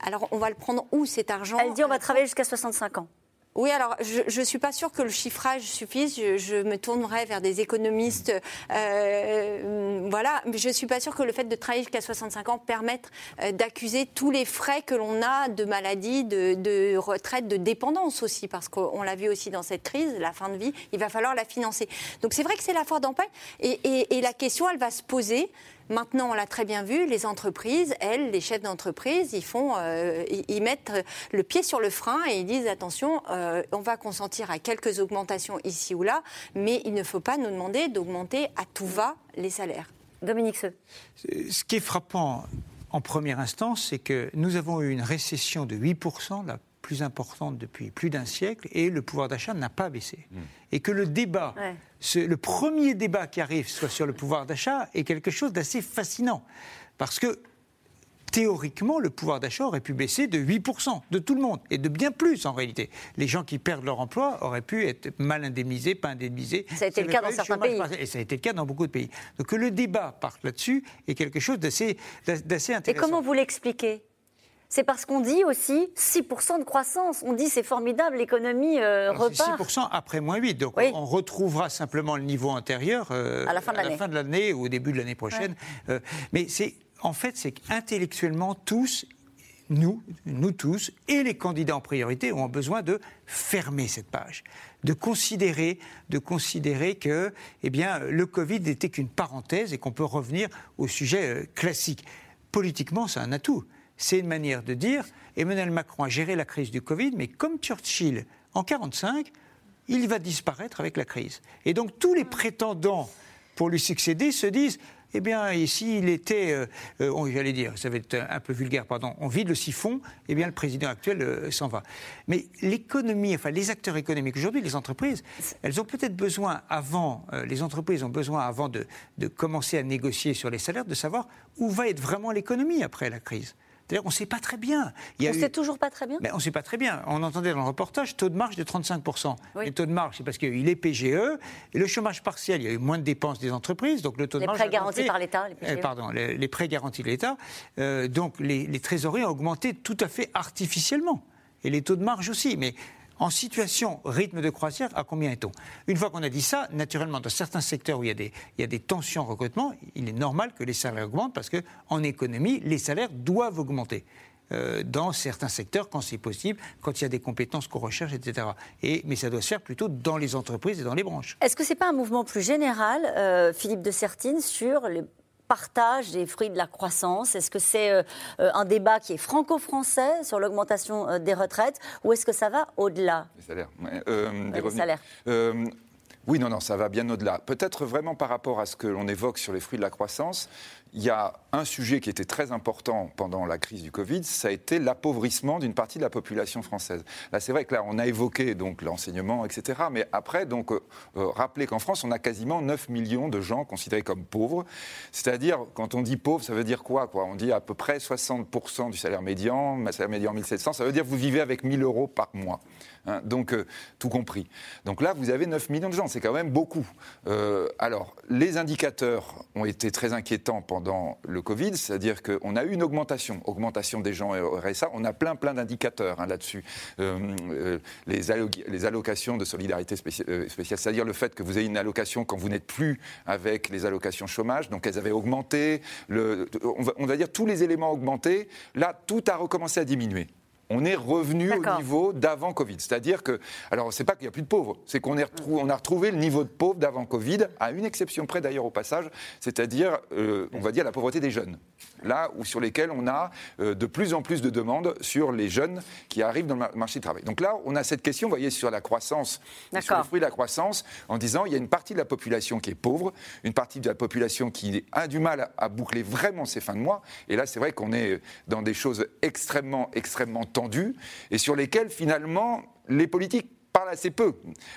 Alors on va le prendre où cet argent Elle dit on va euh, travailler jusqu'à 65 ans. Oui, alors je ne suis pas sûre que le chiffrage suffise. Je, me tournerai vers des économistes. Euh, voilà, mais je ne suis pas sûre que le fait de travailler jusqu'à 65 ans permette euh, d'accuser tous les frais que l'on a de maladie, de, retraite, de dépendance aussi, parce qu'on l'a vu aussi dans cette crise, la fin de vie, il va falloir la financer. Donc c'est vrai que c'est la foire d'empagne et, et la question, elle va se poser. Maintenant, on l'a très bien vu, les entreprises, elles, les chefs d'entreprise, ils font, euh, ils, mettent le pied sur le frein et ils disent attention, euh, on va consentir à quelques augmentations ici ou là, mais il ne faut pas nous demander d'augmenter à tout va les salaires. Dominique Ce. Ce qui est frappant en première instance, c'est que nous avons eu une récession de 8%, la plus importante depuis plus d'un siècle, et le pouvoir d'achat n'a pas baissé. Hmm. Et que le débat, le premier débat qui arrive soit sur le pouvoir d'achat, est quelque chose d'assez fascinant. Parce que théoriquement, le pouvoir d'achat aurait pu baisser de 8% de tout le monde, et de bien plus en réalité. Les gens qui perdent leur emploi auraient pu être mal indemnisés, pas indemnisés. Ça a été le cas dans certains pays. Et ça a été le cas dans beaucoup de pays. Donc que le débat parte là-dessus est quelque chose d'assez intéressant. Et comment vous l'expliquez? C'est parce qu'on dit aussi 6% de croissance. On dit c'est formidable, l'économie euh, repart. 6% après moins 8. Donc on retrouvera simplement le niveau antérieur euh, à la fin de l'année ou au début de l'année prochaine. Euh, mais c'est en fait, c'est qu'intellectuellement, tous, nous, nous tous, et les candidats en priorité ont besoin de fermer cette page, de considérer, de considérer que, eh bien, le Covid n'était qu'une parenthèse et qu'on peut revenir au sujet classique. Politiquement, c'est un atout c'est une manière de dire Emmanuel Macron a géré la crise du Covid, mais comme Churchill en 1945, il va disparaître avec la crise. Et donc tous les prétendants pour lui succéder se disent eh bien, ici, il était, euh, euh, j'allais dire, ça va être un peu vulgaire, pardon, on vide le siphon, eh bien, le président actuel euh, s'en va. Mais l'économie, enfin, les acteurs économiques aujourd'hui, les entreprises, elles ont peut-être besoin, avant, les entreprises ont besoin, avant de, de commencer à négocier sur les salaires, de savoir où va être vraiment l'économie après la crise. On ne sait pas très bien. on ne sait toujours pas très bien Mais On ne sait pas très bien. On entendait dans le reportage taux de marge de 35%. Le taux de marge, c'est parce qu'il est PGE. Et le chômage partiel, il y a eu moins de dépenses des entreprises. Donc le taux de les Prêts garantis par l'État, les PGE. Euh, pardon, les, prêts garantis de l'État. Euh, donc les, les trésoreries ont augmenté tout à fait artificiellement. Et les taux de marge aussi. Mais en situation rythme de croisière, à combien est-on? Une fois qu'on a dit ça, naturellement, dans certains secteurs où il y a des, tensions en recrutement, il est normal que les salaires augmentent parce qu'en économie, les salaires doivent augmenter. Euh, dans certains secteurs, quand c'est possible, quand il y a des compétences qu'on recherche, etc. Et, mais ça doit se faire plutôt dans les entreprises et dans les branches. Est-ce que ce n'est pas un mouvement plus général, euh, Philippe de Sertine, sur les partage des fruits de la croissance Est-ce que c'est euh, euh, un débat qui est franco-français sur l'augmentation euh, des retraites ou est-ce que ça va au-delà? Des salaires. des Salaires. Oui, non, non, ça va bien au-delà. Peut-être vraiment par rapport à ce que l'on évoque sur les fruits de la croissance, il y a un sujet qui était très important pendant la crise du Covid, ça a été l'appauvrissement d'une partie de la population française. Là, c'est vrai que là, on a évoqué donc l'enseignement, etc. Mais après, donc, euh, euh, rappelez qu'en France, on a quasiment 9 millions de gens considérés comme pauvres. C'est-à-dire, quand on dit pauvre, ça veut dire quoi, quoi? On dit à peu près 60% du salaire médian, salaire médian 1700, ça veut dire que vous vivez avec 1000 euros par mois. Hein, donc euh, tout compris. Donc là, vous avez 9 millions de gens, c'est quand même beaucoup. Euh, alors, les indicateurs ont été très inquiétants pendant le Covid, c'est-à-dire qu'on a eu une augmentation, augmentation des gens au RSA, on a plein plein d'indicateurs hein, là-dessus. Euh, les, allo- les allocations de solidarité spéci- spéciale, c'est-à-dire le fait que vous ayez une allocation quand vous n'êtes plus avec les allocations chômage, donc elles avaient augmenté, on, va, on va dire tous les éléments ont augmenté, là tout a recommencé à diminuer. On est revenu au niveau d'avant Covid. C'est-à-dire que, alors c'est pas qu'il n'y a plus de pauvres, c'est qu'on on a retrouvé le niveau de pauvres d'avant Covid, à une exception près d'ailleurs au passage, c'est-à-dire, euh, on va dire, la pauvreté des jeunes. Là où sur lesquels on a euh, de plus en plus de demandes sur les jeunes qui arrivent dans le mar- marché du travail. Donc là, on a cette question, vous voyez, sur la croissance, sur le fruit de la croissance, en disant il y a une partie de la population qui est pauvre, une partie de la population qui a du mal à boucler vraiment ses fins de mois. Et là, c'est vrai qu'on est dans des choses extrêmement, extrêmement tendues et sur lesquelles finalement les politiques parlent assez peu.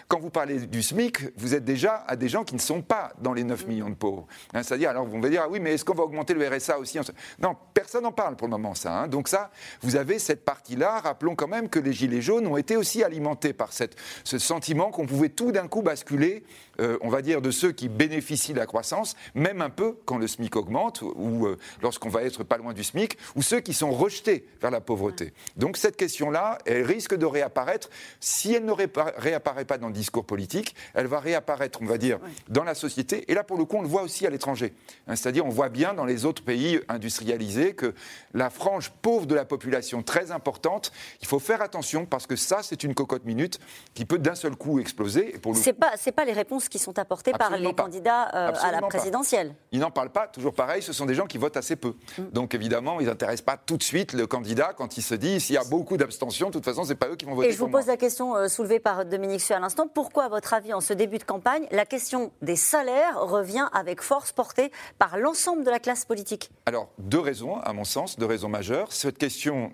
Quand vous parlez du SMIC, vous êtes déjà à des gens qui ne sont pas dans les 9 millions de pauvres. Hein, C'est-à-dire, alors on va dire, ah oui, mais est-ce qu'on va augmenter le RSA aussi Non, personne n'en parle pour le moment, ça. hein. Donc ça, vous avez cette partie-là. Rappelons quand même que les Gilets jaunes ont été aussi alimentés par cette, ce sentiment qu'on pouvait tout d'un coup basculer, euh, on va dire, de ceux qui bénéficient de la croissance, même un peu quand le SMIC augmente, ou euh, lorsqu'on va être pas loin du SMIC, ou ceux qui sont rejetés vers la pauvreté. Donc cette question-là, elle risque de réapparaître. Si elle ne réapparaît pas dans le discours politique, elle va réapparaître, on va dire, dans la société. Et là, pour le coup, on le voit aussi à l'étranger. Hein, C'est-à-dire, on voit bien dans les autres pays industrialisés que la frange pauvre de la population très importante, il faut faire attention parce que ça, c'est une cocotte minute qui peut d'un seul coup exploser. Pas, c'est pas les réponses qui sont apportées par Absolument les pas. candidats euh, à la pas. présidentielle. Ils n'en parlent pas, toujours pareil, ce sont des gens qui votent assez peu. Mm. Donc évidemment, ils n'intéressent pas tout de suite le candidat quand il se dit s'il y a beaucoup d'abstention, de toute façon, c'est pas eux qui vont voter Et je vous moi. pose la question euh, soulevée par Dominique Sue à l'instant. Pourquoi, à votre avis, en ce début de campagne, la question des salaires revient avec force portée par l'ensemble de la classe politique? Alors, deux raisons, à mon sens, deux raisons majeures. Cette question,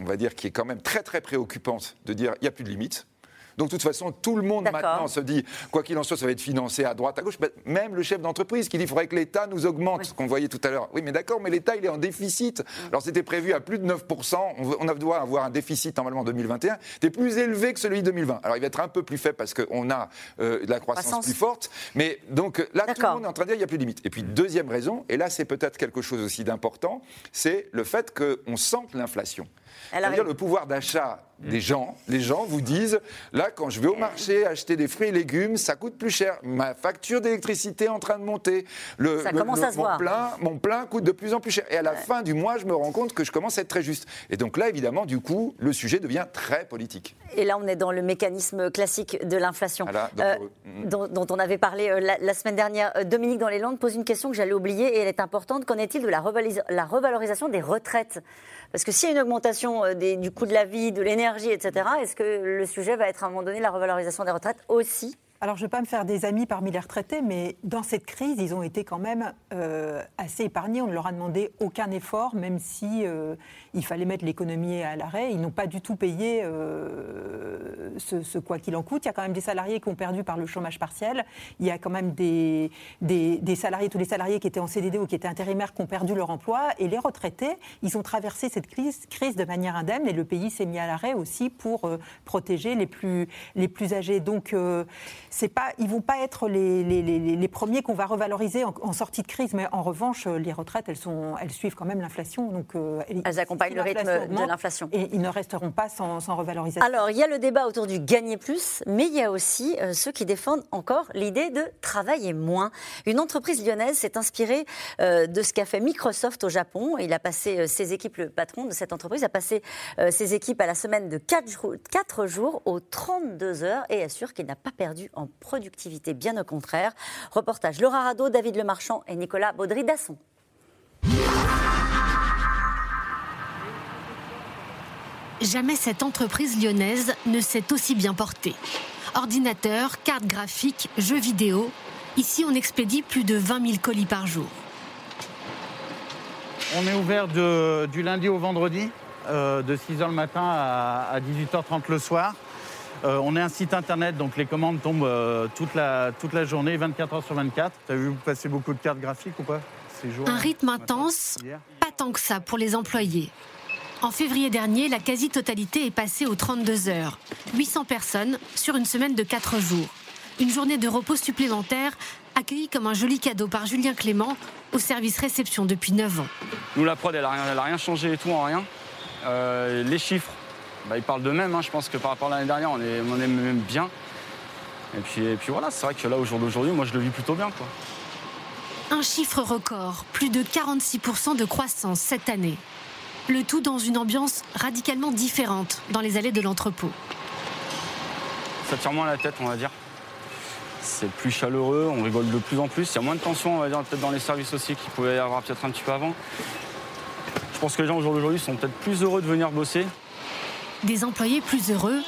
on va dire, qui est quand même très très préoccupante, de dire il n'y a plus de limites. Donc, de toute façon, tout le monde maintenant se dit, quoi qu'il en soit, ça va être financé à droite, à gauche. Même le chef d'entreprise qui dit qu'il faudrait que l'État nous augmente, ce qu'on voyait tout à l'heure. Oui, mais d'accord, mais l'État, il est en déficit. Alors, c'était prévu à plus de 9%. On On doit avoir un déficit normalement en 2021. C'est plus élevé que celui de 2020. Alors, il va être un peu plus faible parce qu'on a euh, de la croissance Croissance. plus forte. Mais donc, là, tout le monde est en train de dire qu'il n'y a plus de limite. Et puis, deuxième raison, et là, c'est peut-être quelque chose aussi d'important, c'est le fait qu'on sente l'inflation. C'est-à-dire le pouvoir d'achat des gens. Les gens vous disent, là, quand je vais au marché acheter des fruits et légumes, ça coûte plus cher. Ma facture d'électricité est en train de monter. Le, Ça le- commence le- à se mon voir. Plein, mon plein coûte de plus en plus cher. Et à la fin du mois, je me rends compte que je commence à être très juste. Et donc là, évidemment, du coup, le sujet devient très politique. Et là, on est dans le mécanisme classique de l'inflation, Voilà, donc, euh, euh, dont, dont on avait parlé euh, la, la semaine dernière. Euh, Dominique dans les Landes pose une question que j'allais oublier et elle est importante. Qu'en est-il de la, revalorisation des retraites? Parce que s'il y a une augmentation des- du coût de la vie, de l'énergie, est-ce que le sujet va être à un moment donné la revalorisation des retraites aussi Alors, je ne vais pas me faire des amis parmi les retraités, mais dans cette crise, ils ont été quand même euh, assez épargnés. On ne leur a demandé aucun effort, même si euh, il fallait mettre l'économie à l'arrêt. Ils n'ont pas du tout payé euh, ce, quoi qu'il en coûte. Il y a quand même des salariés qui ont perdu par le chômage partiel. Il y a quand même des, salariés, tous les salariés qui étaient en CDD ou qui étaient intérimaires qui ont perdu leur emploi. Et les retraités, ils ont traversé cette crise, crise de manière indemne et le pays s'est mis à l'arrêt aussi pour protéger les plus, les plus âgés. Donc, c'est pas, ils vont pas être les, les, les- les premiers qu'on va revaloriser en, en sortie de crise, mais en revanche, euh, les retraites, elles, sont, elles suivent quand même l'inflation. Donc, euh, Elles accompagnent le rythme de l'inflation. Et ils ne resteront pas sans, sans revalorisation. Alors, il y a le débat autour du gagner plus, mais il y a aussi euh, ceux qui défendent encore l'idée de travailler moins. Une entreprise lyonnaise s'est inspirée euh, de ce qu'a fait Microsoft au Japon. Il a passé euh, ses équipes, le patron de cette entreprise a passé euh, ses équipes à la semaine de 4, jours aux 32 heures et assure qu'il n'a pas perdu en productivité, bien au contraire. Reportage Laura Rado, David Lemarchand et Nicolas Baudry-Dasson. Jamais cette entreprise lyonnaise ne s'est aussi bien portée. Ordinateur, cartes graphiques, jeux vidéo. Ici, on expédie plus de 20 000 colis par jour. On est ouvert de- du lundi au vendredi, euh, de 6h le matin à, à 18h30 le soir. Euh, on est un site internet, donc les commandes tombent euh, toute, la, toute la journée, 24 heures sur 24. T'as vu passer beaucoup de cartes graphiques ou pas ces jours Un rythme intense, pas tant que ça pour les employés. En février dernier, la quasi-totalité est passée aux 32 heures. 800 personnes sur une semaine de 4 jours. Une journée de repos supplémentaire accueillie comme un joli cadeau par Julien Clément au service réception depuis 9 ans. Nous, la prod, elle n'a rien, elle a rien changé et tout en rien. Euh, les chiffres, bah, ils parlent d'eux-mêmes. hein. Je pense que par rapport à l'année dernière, on est, on est même bien. Et puis, et puis voilà, c'est vrai que là, au jour d'aujourd'hui, moi, je le vis plutôt bien. Quoi. Un chiffre record, plus de 46% de croissance cette année. Le tout dans une ambiance radicalement différente dans les allées de l'entrepôt. Ça tire moins la tête, on va dire. C'est plus chaleureux, on rigole de plus en plus. Il y a moins de tension, on va dire, peut-être dans les services aussi qu'il pouvait y avoir peut-être un petit peu avant. Je pense que les gens au jour d'aujourd'hui sont peut-être plus heureux de venir bosser. Des employés plus heureux,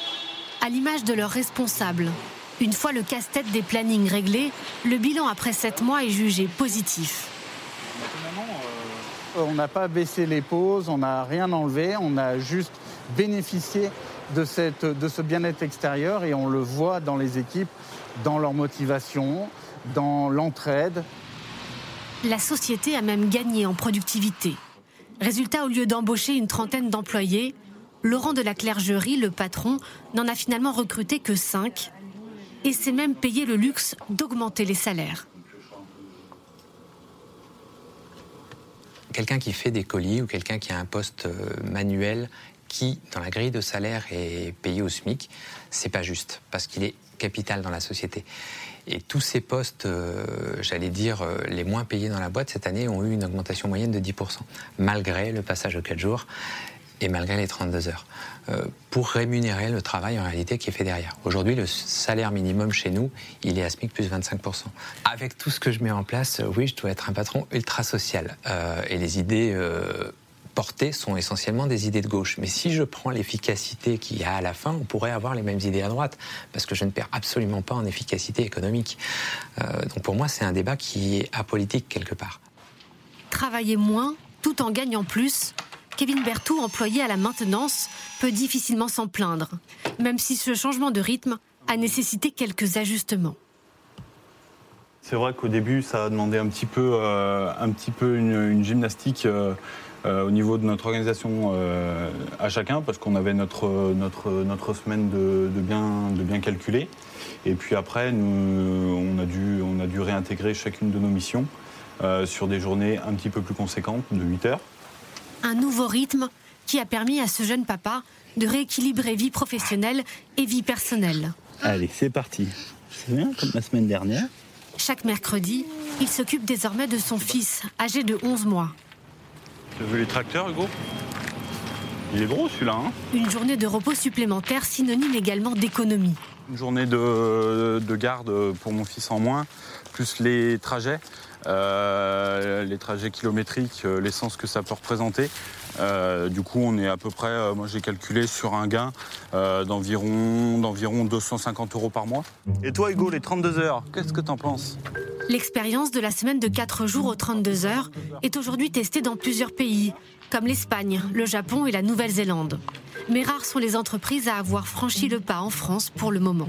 à l'image de leurs responsables. Une fois le casse-tête des plannings réglé, le bilan après 7 mois est jugé positif. On n'a pas baissé les pauses, on n'a rien enlevé, on a juste bénéficié de, cette, de ce bien-être extérieur et on le voit dans les équipes, dans leur motivation, dans l'entraide. La société a même gagné en productivité. Résultat, au lieu d'embaucher une trentaine d'employés, Laurent de la Clergerie, le patron, n'en a finalement recruté que 5 et s'est même payé le luxe d'augmenter les salaires. Quelqu'un qui fait des colis ou quelqu'un qui a un poste euh, manuel qui, dans la grille de salaire, est payé au SMIC, c'est pas juste parce qu'il est capital dans la société. Et tous ces postes, euh, j'allais dire, euh, les moins payés dans la boîte cette année ont eu une augmentation moyenne de 10%, malgré le passage aux 4 jours et malgré les 32 heures, euh, pour rémunérer le travail en réalité qui est fait derrière. Aujourd'hui, le salaire minimum chez nous, il est à SMIC plus 25%. Avec tout ce que je mets en place, euh, oui, je dois être un patron ultra social. Euh, et les idées portées sont essentiellement des idées de gauche. Mais si je prends l'efficacité qu'il y a à la fin, on pourrait avoir les mêmes idées à droite, parce que je ne perds absolument pas en efficacité économique. Donc pour moi, c'est un débat qui est apolitique quelque part. Travailler moins tout en gagnant plus, Kevin Berthoud, employé à la maintenance, peut difficilement s'en plaindre, même si ce changement de rythme a nécessité quelques ajustements. C'est vrai qu'au début, ça a demandé un petit peu, euh, un petit peu une, gymnastique euh, euh, au niveau de notre organisation à chacun, parce qu'on avait notre, notre, notre semaine de, bien, de bien calculer. Et puis après, nous, on, a dû, on a dû réintégrer chacune de nos missions sur des journées un petit peu plus conséquentes, de 8 heures. Un nouveau rythme qui a permis à ce jeune papa de rééquilibrer vie professionnelle et vie personnelle. Allez, c'est parti. C'est bien, comme la semaine dernière. Chaque mercredi, il s'occupe désormais de son fils, âgé de 11 mois. Tu as vu les tracteurs, Hugo? Il est gros celui-là, hein Une journée de repos supplémentaire synonyme également d'économie. Une journée de, de garde pour mon fils en moins, plus les trajets, euh, les trajets kilométriques, euh, l'essence que ça peut représenter. Euh, du coup, on est à peu près, euh, moi j'ai calculé sur un gain euh, d'environ d'environ 250 euros par mois. Et toi, Hugo, les 32 heures, qu'est-ce que t'en penses? L'expérience de la semaine de 4 jours aux 32 heures est aujourd'hui testée dans plusieurs pays, comme l'Espagne, le Japon et la Nouvelle-Zélande. Mais rares sont les entreprises à avoir franchi le pas en France pour le moment.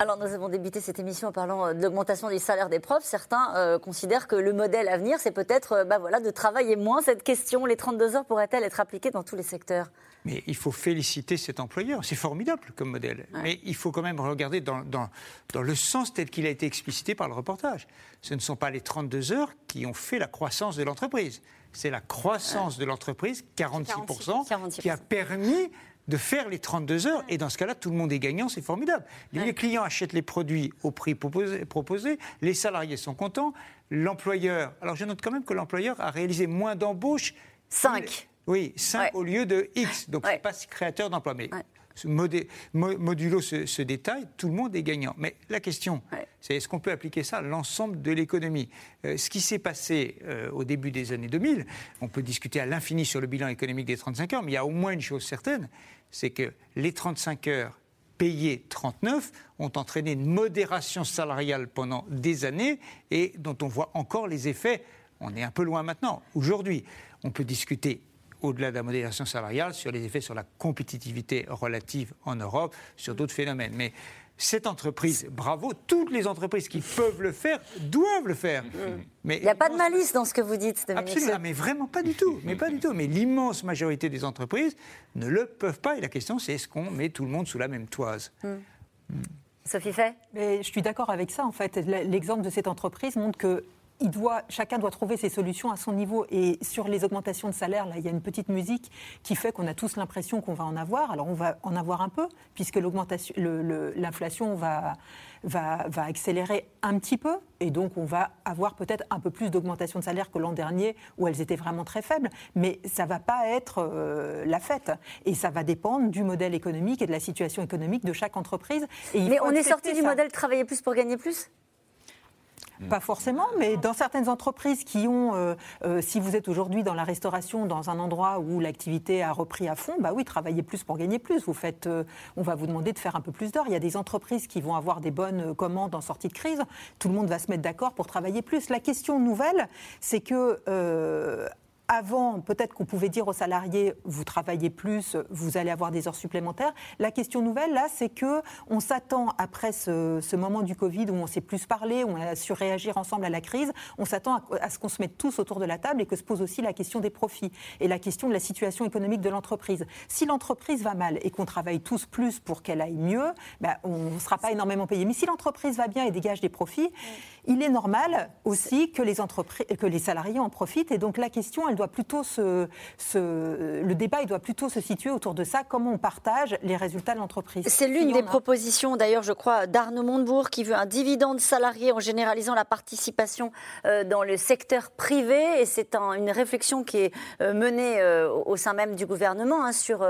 Alors, nous avons débuté cette émission en parlant euh, de l'augmentation du salaire des profs. Certains euh, considèrent que le modèle à venir, c'est peut-être euh, bah voilà, de travailler moins. Cette question, les 32 heures, pourraient-elles être appliquées dans tous les secteurs? Mais il faut féliciter cet employeur. C'est formidable comme modèle. Mais il faut quand même regarder dans, dans- dans le sens tel qu'il a été explicité par le reportage. Ce ne sont pas les 32 heures qui ont fait la croissance de l'entreprise. C'est la croissance de l'entreprise, 46%, qui a permis de faire les 32 heures. Et dans ce cas-là, tout le monde est gagnant, c'est formidable. Les clients achètent les produits au prix proposé, proposé, les salariés sont contents, l'employeur... Alors je note quand même que l'employeur a réalisé moins d'embauches. 5. Oui, 5 au lieu de X. Donc c'est pas créateur d'emplois. Mais ce modé- mo- modulo ce, ce détail, tout le monde est gagnant. Mais la question, c'est est-ce qu'on peut appliquer ça à l'ensemble de l'économie? Euh, Ce qui s'est passé euh, au début des années 2000, on peut discuter à l'infini sur le bilan économique des 35 heures, mais il y a au moins une chose certaine, c'est que les 35 heures payées 39 ont entraîné une modération salariale pendant des années et dont on voit encore les effets. On est un peu loin maintenant. Aujourd'hui, on peut discuter au-delà de la modélisation salariale, sur les effets sur la compétitivité relative en Europe, sur d'autres phénomènes. Mais cette entreprise, bravo, toutes les entreprises qui peuvent le faire doivent le faire. Mais Il n'y a pas de malice dans ce que vous dites, Dominique. Absolument, mais vraiment pas du tout. Mais pas du tout. Mais l'immense majorité des entreprises ne le peuvent pas. Et la question, c'est est-ce qu'on met tout le monde sous la même toise? Sophie Fay? Mais je suis d'accord avec ça, en fait. L'exemple de cette entreprise montre que il doit, chacun doit trouver ses solutions à son niveau. Et sur les augmentations de salaire, là, il y a une petite musique qui fait qu'on a tous l'impression qu'on va en avoir. Alors on va en avoir un peu, puisque l'augmentation, l'inflation va, va, va accélérer un petit peu. Et donc on va avoir peut-être un peu plus d'augmentation de salaire que l'an dernier, où elles étaient vraiment très faibles. Mais ça ne va pas être euh, la fête. Et ça va dépendre du modèle économique et de la situation économique de chaque entreprise. Et il Mais on est sorti du modèle travailler plus pour gagner plus? Pas forcément, mais dans certaines entreprises qui ont, euh, euh, si vous êtes aujourd'hui dans la restauration, dans un endroit où l'activité a repris à fond, bah oui, travaillez plus pour gagner plus. Vous faites, euh, on va vous demander de faire un peu plus d'heures. Il y a des entreprises qui vont avoir des bonnes commandes en sortie de crise. Tout le monde va se mettre d'accord pour travailler plus. La question nouvelle, c'est que avant, peut-être qu'on pouvait dire aux salariés, vous travaillez plus, vous allez avoir des heures supplémentaires. La question nouvelle, là, c'est que on s'attend, après ce, ce moment du Covid où on s'est plus parlé, où on a su réagir ensemble à la crise, on s'attend à, ce qu'on se mette tous autour de la table et que se pose aussi la question des profits et la question de la situation économique de l'entreprise. Si l'entreprise va mal et qu'on travaille tous plus pour qu'elle aille mieux, ben, on ne sera pas énormément payé. Mais si l'entreprise va bien et dégage des profits, il est normal aussi que les, entreprises, que les salariés en profitent. Et donc la question, elle doit plutôt se, se- le débat, il doit plutôt se situer autour de ça, comment on partage les résultats de l'entreprise? C'est l'une des propositions, d'ailleurs, je crois, d'Arnaud Montebourg, qui veut un dividende salarié en généralisant la participation euh, dans le secteur privé. Et c'est un- une réflexion qui est euh, menée euh, au sein même du gouvernement hein, sur,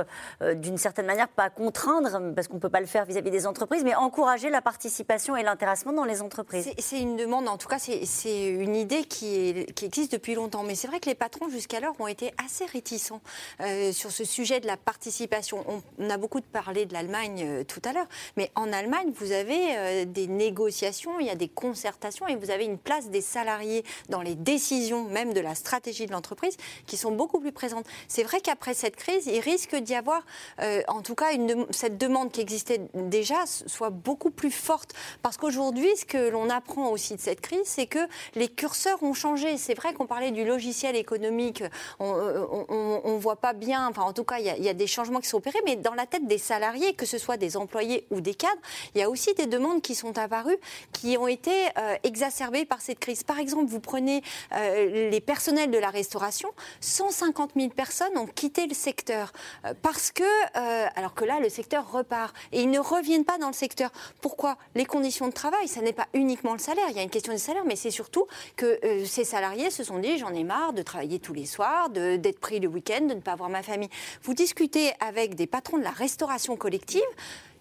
d'une certaine manière, pas contraindre, parce qu'on ne peut pas le faire vis-à-vis des entreprises, mais encourager la participation et l'intéressement dans les entreprises. C'est- C'est une demande, en tout cas, c'est- une idée qui, est- qui existe depuis longtemps. Mais c'est vrai que les patrons, jusqu'alors, ont été assez réticents euh, sur ce sujet de la participation. On, on a beaucoup parlé de l'Allemagne euh, tout à l'heure, mais en Allemagne, vous avez euh, des négociations, il y a des concertations et vous avez une place des salariés dans les décisions même de la stratégie de l'entreprise qui sont beaucoup plus présentes. C'est vrai qu'après cette crise, il risque d'y avoir, euh, en tout cas, une cette demande qui existait déjà soit beaucoup plus forte. Parce qu'aujourd'hui, ce que l'on apprend aussi cette crise, c'est que les curseurs ont changé. C'est vrai qu'on parlait du logiciel économique, on ne voit pas bien, enfin en tout cas, il y, a, des changements qui sont opérés, mais dans la tête des salariés, que ce soit des employés ou des cadres, il y a aussi des demandes qui sont apparues, qui ont été euh, exacerbées par cette crise. Par exemple, vous prenez euh, les personnels de la restauration, 150 000 personnes ont quitté le secteur euh, parce que, euh, alors que là, le secteur repart et ils ne reviennent pas dans le secteur. Pourquoi? Les conditions de travail, ça n'est pas uniquement le salaire. Y a une question du salaire, mais c'est surtout que euh, ces salariés se sont dit j'en ai marre de travailler tous les soirs, d'être pris le week-end, de ne pas voir ma famille. Vous discutez avec des patrons de la restauration collective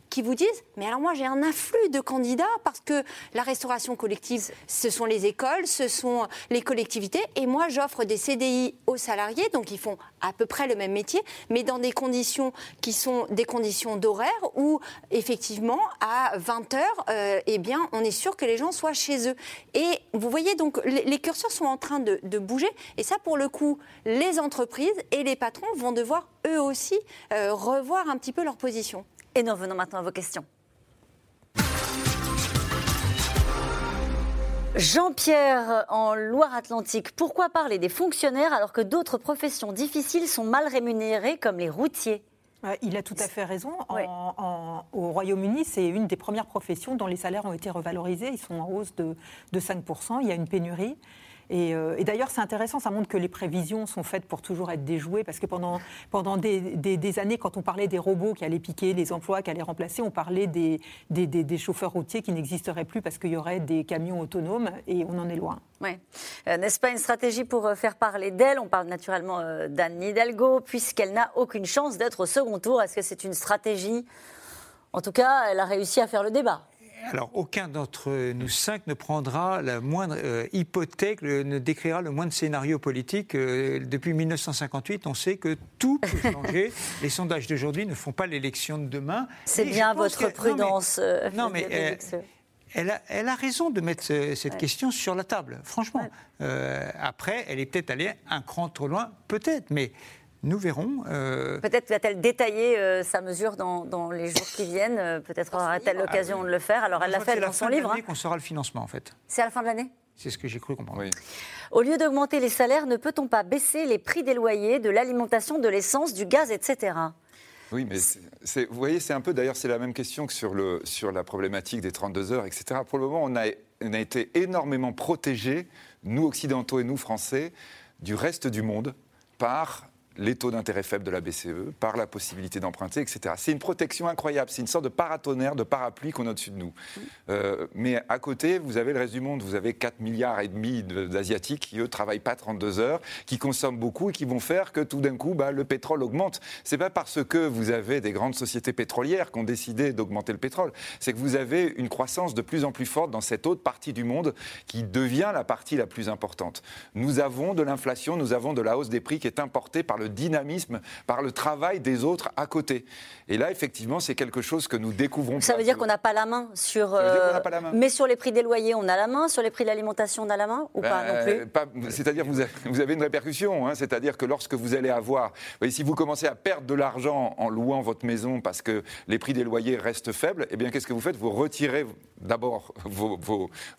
qui vous disent mais alors moi j'ai un afflux de candidats parce que la restauration collective ce sont les écoles, ce sont les collectivités et moi j'offre des CDI aux salariés donc ils font à peu près le même métier mais dans des conditions qui sont des conditions d'horaire où effectivement à 20 heures euh, eh bien on est sûr que les gens soient chez eux et vous voyez donc les, curseurs sont en train de, de bouger et ça pour le coup les entreprises et les patrons vont devoir eux aussi euh, revoir un petit peu leur position. Et nous revenons maintenant à vos questions. Jean-Pierre, en Loire-Atlantique, pourquoi parler des fonctionnaires alors que d'autres professions difficiles sont mal rémunérées, comme les routiers? Ouais, Il a tout à fait raison. En- en- au Royaume-Uni, c'est une des premières professions dont les salaires ont été revalorisés. Ils sont en hausse de, de 5%. Il y a une pénurie. Et, euh, et d'ailleurs, c'est intéressant, ça montre que les prévisions sont faites pour toujours être déjouées, parce que pendant, pendant des, années, quand on parlait des robots qui allaient piquer les emplois, qui allaient remplacer, on parlait des, des- chauffeurs routiers qui n'existeraient plus parce qu'il y aurait des camions autonomes, et on en est loin. Oui. Euh, N'est-ce pas une stratégie pour euh, faire parler d'elle? On parle naturellement d'Anne Hidalgo, puisqu'elle n'a aucune chance d'être au second tour. Est-ce que c'est une stratégie? En tout cas, elle a réussi à faire le débat. Alors, aucun d'entre nous cinq ne prendra la moindre euh, hypothèque, le- ne décrira le moindre scénario politique. Euh, depuis 1958, on sait que tout peut changer. Les sondages d'aujourd'hui ne font pas l'élection de demain. C'est bien votre que- non, mais- prudence. euh, Non, mais, euh, Elle a, elle a raison de mettre ce- cette Ouais. question sur la table, franchement. Après, elle est peut-être allée un cran trop loin, peut-être, mais Nous verrons. euh, Peut-être va-t-elle détailler euh, sa mesure dans, dans les jours qui viennent. euh, Peut-être aura-t-elle l'occasion de le faire. Alors, elle l'a fait c'est la dans fin son de livre. l'année hein. qu'on saura le financement, en fait. C'est à la fin de l'année? C'est ce que j'ai cru comprendre. Au lieu d'augmenter les salaires, ne peut-on pas baisser les prix des loyers, de l'alimentation, de l'essence, du gaz, etc. Oui, mais c'est- c'est- vous voyez, c'est un peu, d'ailleurs, c'est la même question que sur, le, sur la problématique des 32 heures, etc. Pour le moment, on a, on a été énormément protégés, nous occidentaux et nous français, du reste du monde par les taux d'intérêt faibles de la BCE, par la possibilité d'emprunter, etc. C'est une protection incroyable, c'est une sorte de paratonnerre, de parapluie qu'on a au-dessus de nous. Euh, mais à côté, vous avez le reste du monde, vous avez 4 milliards et demi de- d'Asiatiques qui, eux, travaillent pas 32 heures, qui consomment beaucoup et qui vont faire que tout d'un coup, bah, le pétrole augmente. C'est pas parce que vous avez des grandes sociétés pétrolières qui ont décidé d'augmenter le pétrole, c'est que vous avez une croissance de plus en plus forte dans cette autre partie du monde qui devient la partie la plus importante. Nous avons de l'inflation, nous avons de la hausse des prix qui est importée par le dynamisme, par le travail des autres à côté. Et là, effectivement, c'est quelque chose que nous découvrons. Ça veut dire qu'on n'a pas la main sur. euh, pas la main. Mais sur les prix des loyers, on a la main. Sur les prix de l'alimentation, on a la main ou pas non Ben, plus pas- C'est-à-dire vous vous avez une répercussion. hein, C'est-à-dire que lorsque vous allez avoir, vous voyez, si vous commencez à perdre de l'argent en louant votre maison parce que les prix des loyers restent faibles, eh bien qu'est-ce que vous faites? Vous retirez d'abord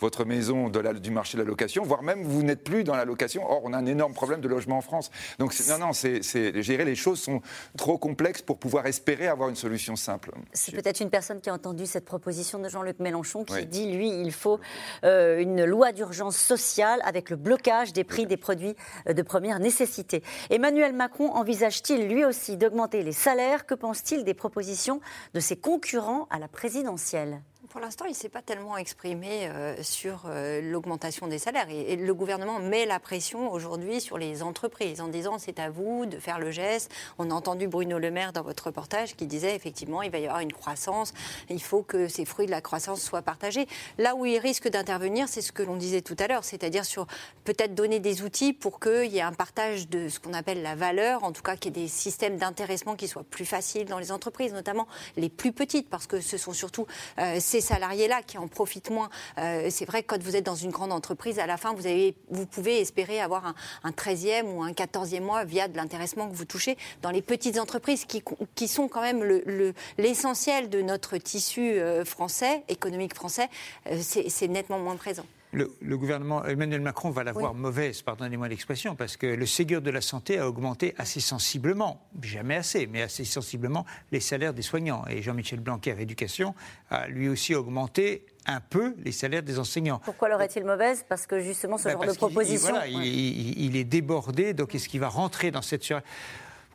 votre maison de la- du marché de la location, voire même vous n'êtes plus dans la location. Or, on a un énorme problème de logement en France. Donc non, non, c'est, je dirais, les choses sont trop complexes pour pouvoir espérer avoir une solution simple. C'est peut-être une personne qui a entendu cette proposition de Jean-Luc Mélenchon qui Oui. dit, lui, il faut euh, une loi d'urgence sociale avec le blocage des prix des produits euh, de première nécessité. Emmanuel Macron envisage-t-il lui aussi d'augmenter les salaires? Que pense-t-il des propositions de ses concurrents à la présidentielle? Pour l'instant, il ne s'est pas tellement exprimé euh, sur euh, l'augmentation des salaires. Et, le gouvernement met la pression aujourd'hui sur les entreprises en disant c'est à vous de faire le geste. On a entendu Bruno Le Maire dans votre reportage qui disait effectivement il va y avoir une croissance, il faut que ces fruits de la croissance soient partagés. Là où il risque d'intervenir, c'est ce que l'on disait tout à l'heure, c'est-à-dire sur peut-être donner des outils pour qu'il y ait un partage de ce qu'on appelle la valeur, en tout cas qu'il y ait des systèmes d'intéressement qui soient plus faciles dans les entreprises, notamment les plus petites, parce que ce sont surtout euh, ces salariés-là qui en profitent moins. Euh, c'est vrai quand vous êtes dans une grande entreprise, à la fin, vous, avez, vous pouvez espérer avoir un, un 13e ou un 14e mois via de l'intéressement que vous touchez. Dans les petites entreprises qui, sont quand même le- le- l'essentiel de notre tissu euh, français, économique français, euh, c'est nettement moins présent. Le, le gouvernement, Emmanuel Macron va l'avoir mauvaise, pardonnez-moi l'expression, parce que le Ségur de la santé a augmenté assez sensiblement, jamais assez, mais assez sensiblement les salaires des soignants. Et Jean-Michel Blanquer, éducation, a lui aussi augmenté un peu les salaires des enseignants. Pourquoi l'aurait-il mauvaise? Parce que justement, ce Ben, genre de il- proposition. voilà, il, Ouais. il- il est débordé, donc est-ce qu'il va rentrer dans cette...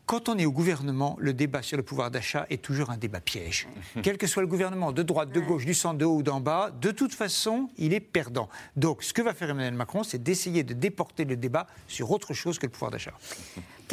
Quand on est au gouvernement, le débat sur le pouvoir d'achat est toujours un débat piège. Quel que soit le gouvernement, de droite, de gauche, du centre, de haut ou d'en bas, de toute façon, il est perdant. Donc, ce que va faire Emmanuel Macron, c'est d'essayer de déporter le débat sur autre chose que le pouvoir d'achat.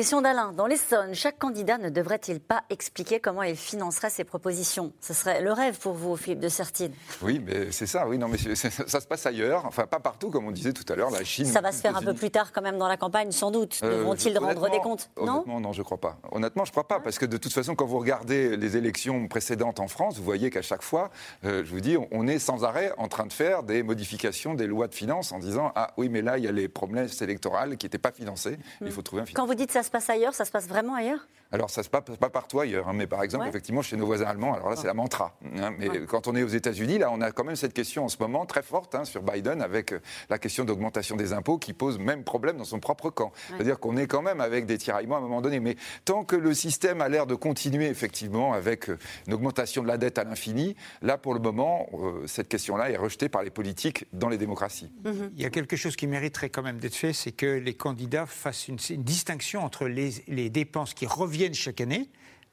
Question d'Alain. Dans l'Essonne, chaque candidat ne devrait-il pas expliquer comment il financerait ses propositions? Ce serait le rêve pour vous, Philippe de Sertine. Oui, mais c'est ça, oui, non, mais ça se passe ailleurs, enfin pas partout, comme on disait tout à l'heure, la Chine. Ça va se faire un peu plus tard quand même dans la campagne, sans doute. Euh, Devront-ils je- rendre des comptes? Non? Honnêtement, non, je crois pas. Honnêtement, je crois pas, parce que de toute façon, quand vous regardez les élections précédentes en France, vous voyez qu'à chaque fois, euh, je vous dis, on est sans arrêt en train de faire des modifications des lois de finances en disant ah oui, mais là il y a les promesses électorales qui n'étaient pas financées. Il faut trouver un financement. Quand vous dites ça se passe ailleurs, ça se passe vraiment ailleurs? Alors, ça se passe pas partout ailleurs, hein, mais par exemple, Ouais. effectivement, chez nos voisins allemands, alors là, c'est la mantra. hein, mais quand on est aux États-Unis, là, on a quand même cette question en ce moment très forte hein, sur Biden avec euh, la question d'augmentation des impôts qui pose même problème dans son propre camp. C'est-à-dire qu'on est quand même avec des tiraillements à un moment donné. Mais tant que le système a l'air de continuer, effectivement, avec euh, une augmentation de la dette à l'infini, là, pour le moment, euh, cette question-là est rejetée par les politiques dans les démocraties. Il y a quelque chose qui mériterait quand même d'être fait, c'est que les candidats fassent une, une distinction entre les, les dépenses qui reviennent chaque année,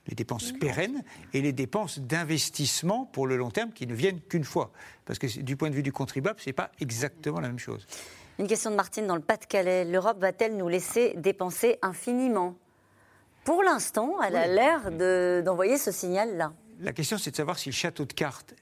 les dépenses pérennes, et les dépenses d'investissement pour le long terme qui ne viennent qu'une fois. Parce que du point de vue du contribuable, ce n'est pas exactement la même chose. Une question de Martine dans le Pas-de-Calais. L'Europe va-t-elle nous laisser dépenser infiniment? Pour l'instant, elle a l'air de- d'envoyer ce signal-là. La question, c'est de savoir si le château de cartes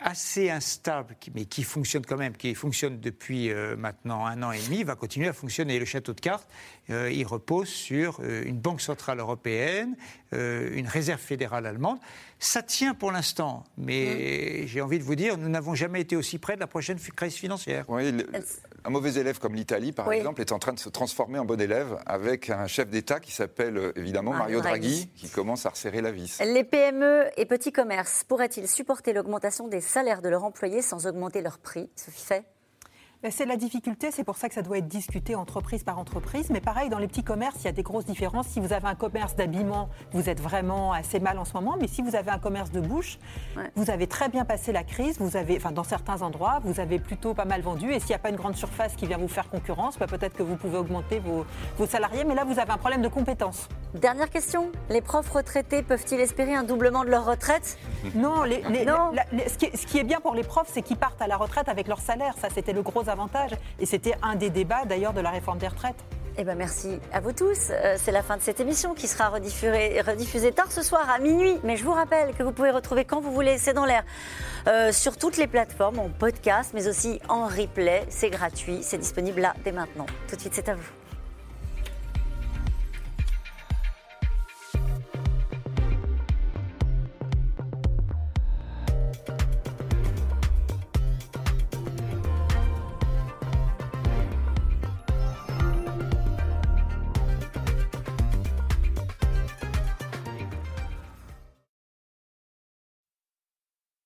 assez instable, mais qui fonctionne quand même, qui fonctionne depuis euh, maintenant un an et demi, va continuer à fonctionner. Le château de cartes, euh, il repose sur euh, une banque centrale européenne, euh, une réserve fédérale allemande. Ça tient pour l'instant, mais j'ai envie de vous dire, nous n'avons jamais été aussi près de la prochaine crise financière. Oui, le- un mauvais élève comme l'Italie, par Oui. exemple, est en train de se transformer en bon élève avec un chef d'État qui s'appelle euh, évidemment Mario Mario Draghi, Draghi. qui commence à resserrer la vis. Les PME et petits commerces pourraient-ils supporter l'augmentation des salaires de leurs employés sans augmenter leur prix? Sophie Fay C'est la difficulté, c'est pour ça que ça doit être discuté entreprise par entreprise. Mais pareil, dans les petits commerces, il y a des grosses différences. Si vous avez un commerce d'habillement, vous êtes vraiment assez mal en ce moment. Mais si vous avez un commerce de bouche, vous avez très bien passé la crise. Vous avez, enfin, dans certains endroits, vous avez plutôt pas mal vendu. Et s'il n'y a pas une grande surface qui vient vous faire concurrence, ben, peut-être que vous pouvez augmenter vos, vos salariés. Mais là, vous avez un problème de compétences. Dernière question. Les profs retraités peuvent-ils espérer un doublement de leur retraite? Non, les- les- Non. la- les- ce, qui est, ce qui est bien pour les profs, c'est qu'ils partent à la retraite avec leur salaire. Ça, c'était le gros avantage. Et c'était un des débats, d'ailleurs, de la réforme des retraites. Eh ben merci à vous tous. Euh, C'est la fin de cette émission qui sera rediffusée, rediffusée tard ce soir à minuit. Mais je vous rappelle que vous pouvez retrouver quand vous voulez C'est dans l'air euh, sur toutes les plateformes, en podcast, mais aussi en replay. C'est gratuit, c'est disponible là dès maintenant. Tout de suite, c'est à vous.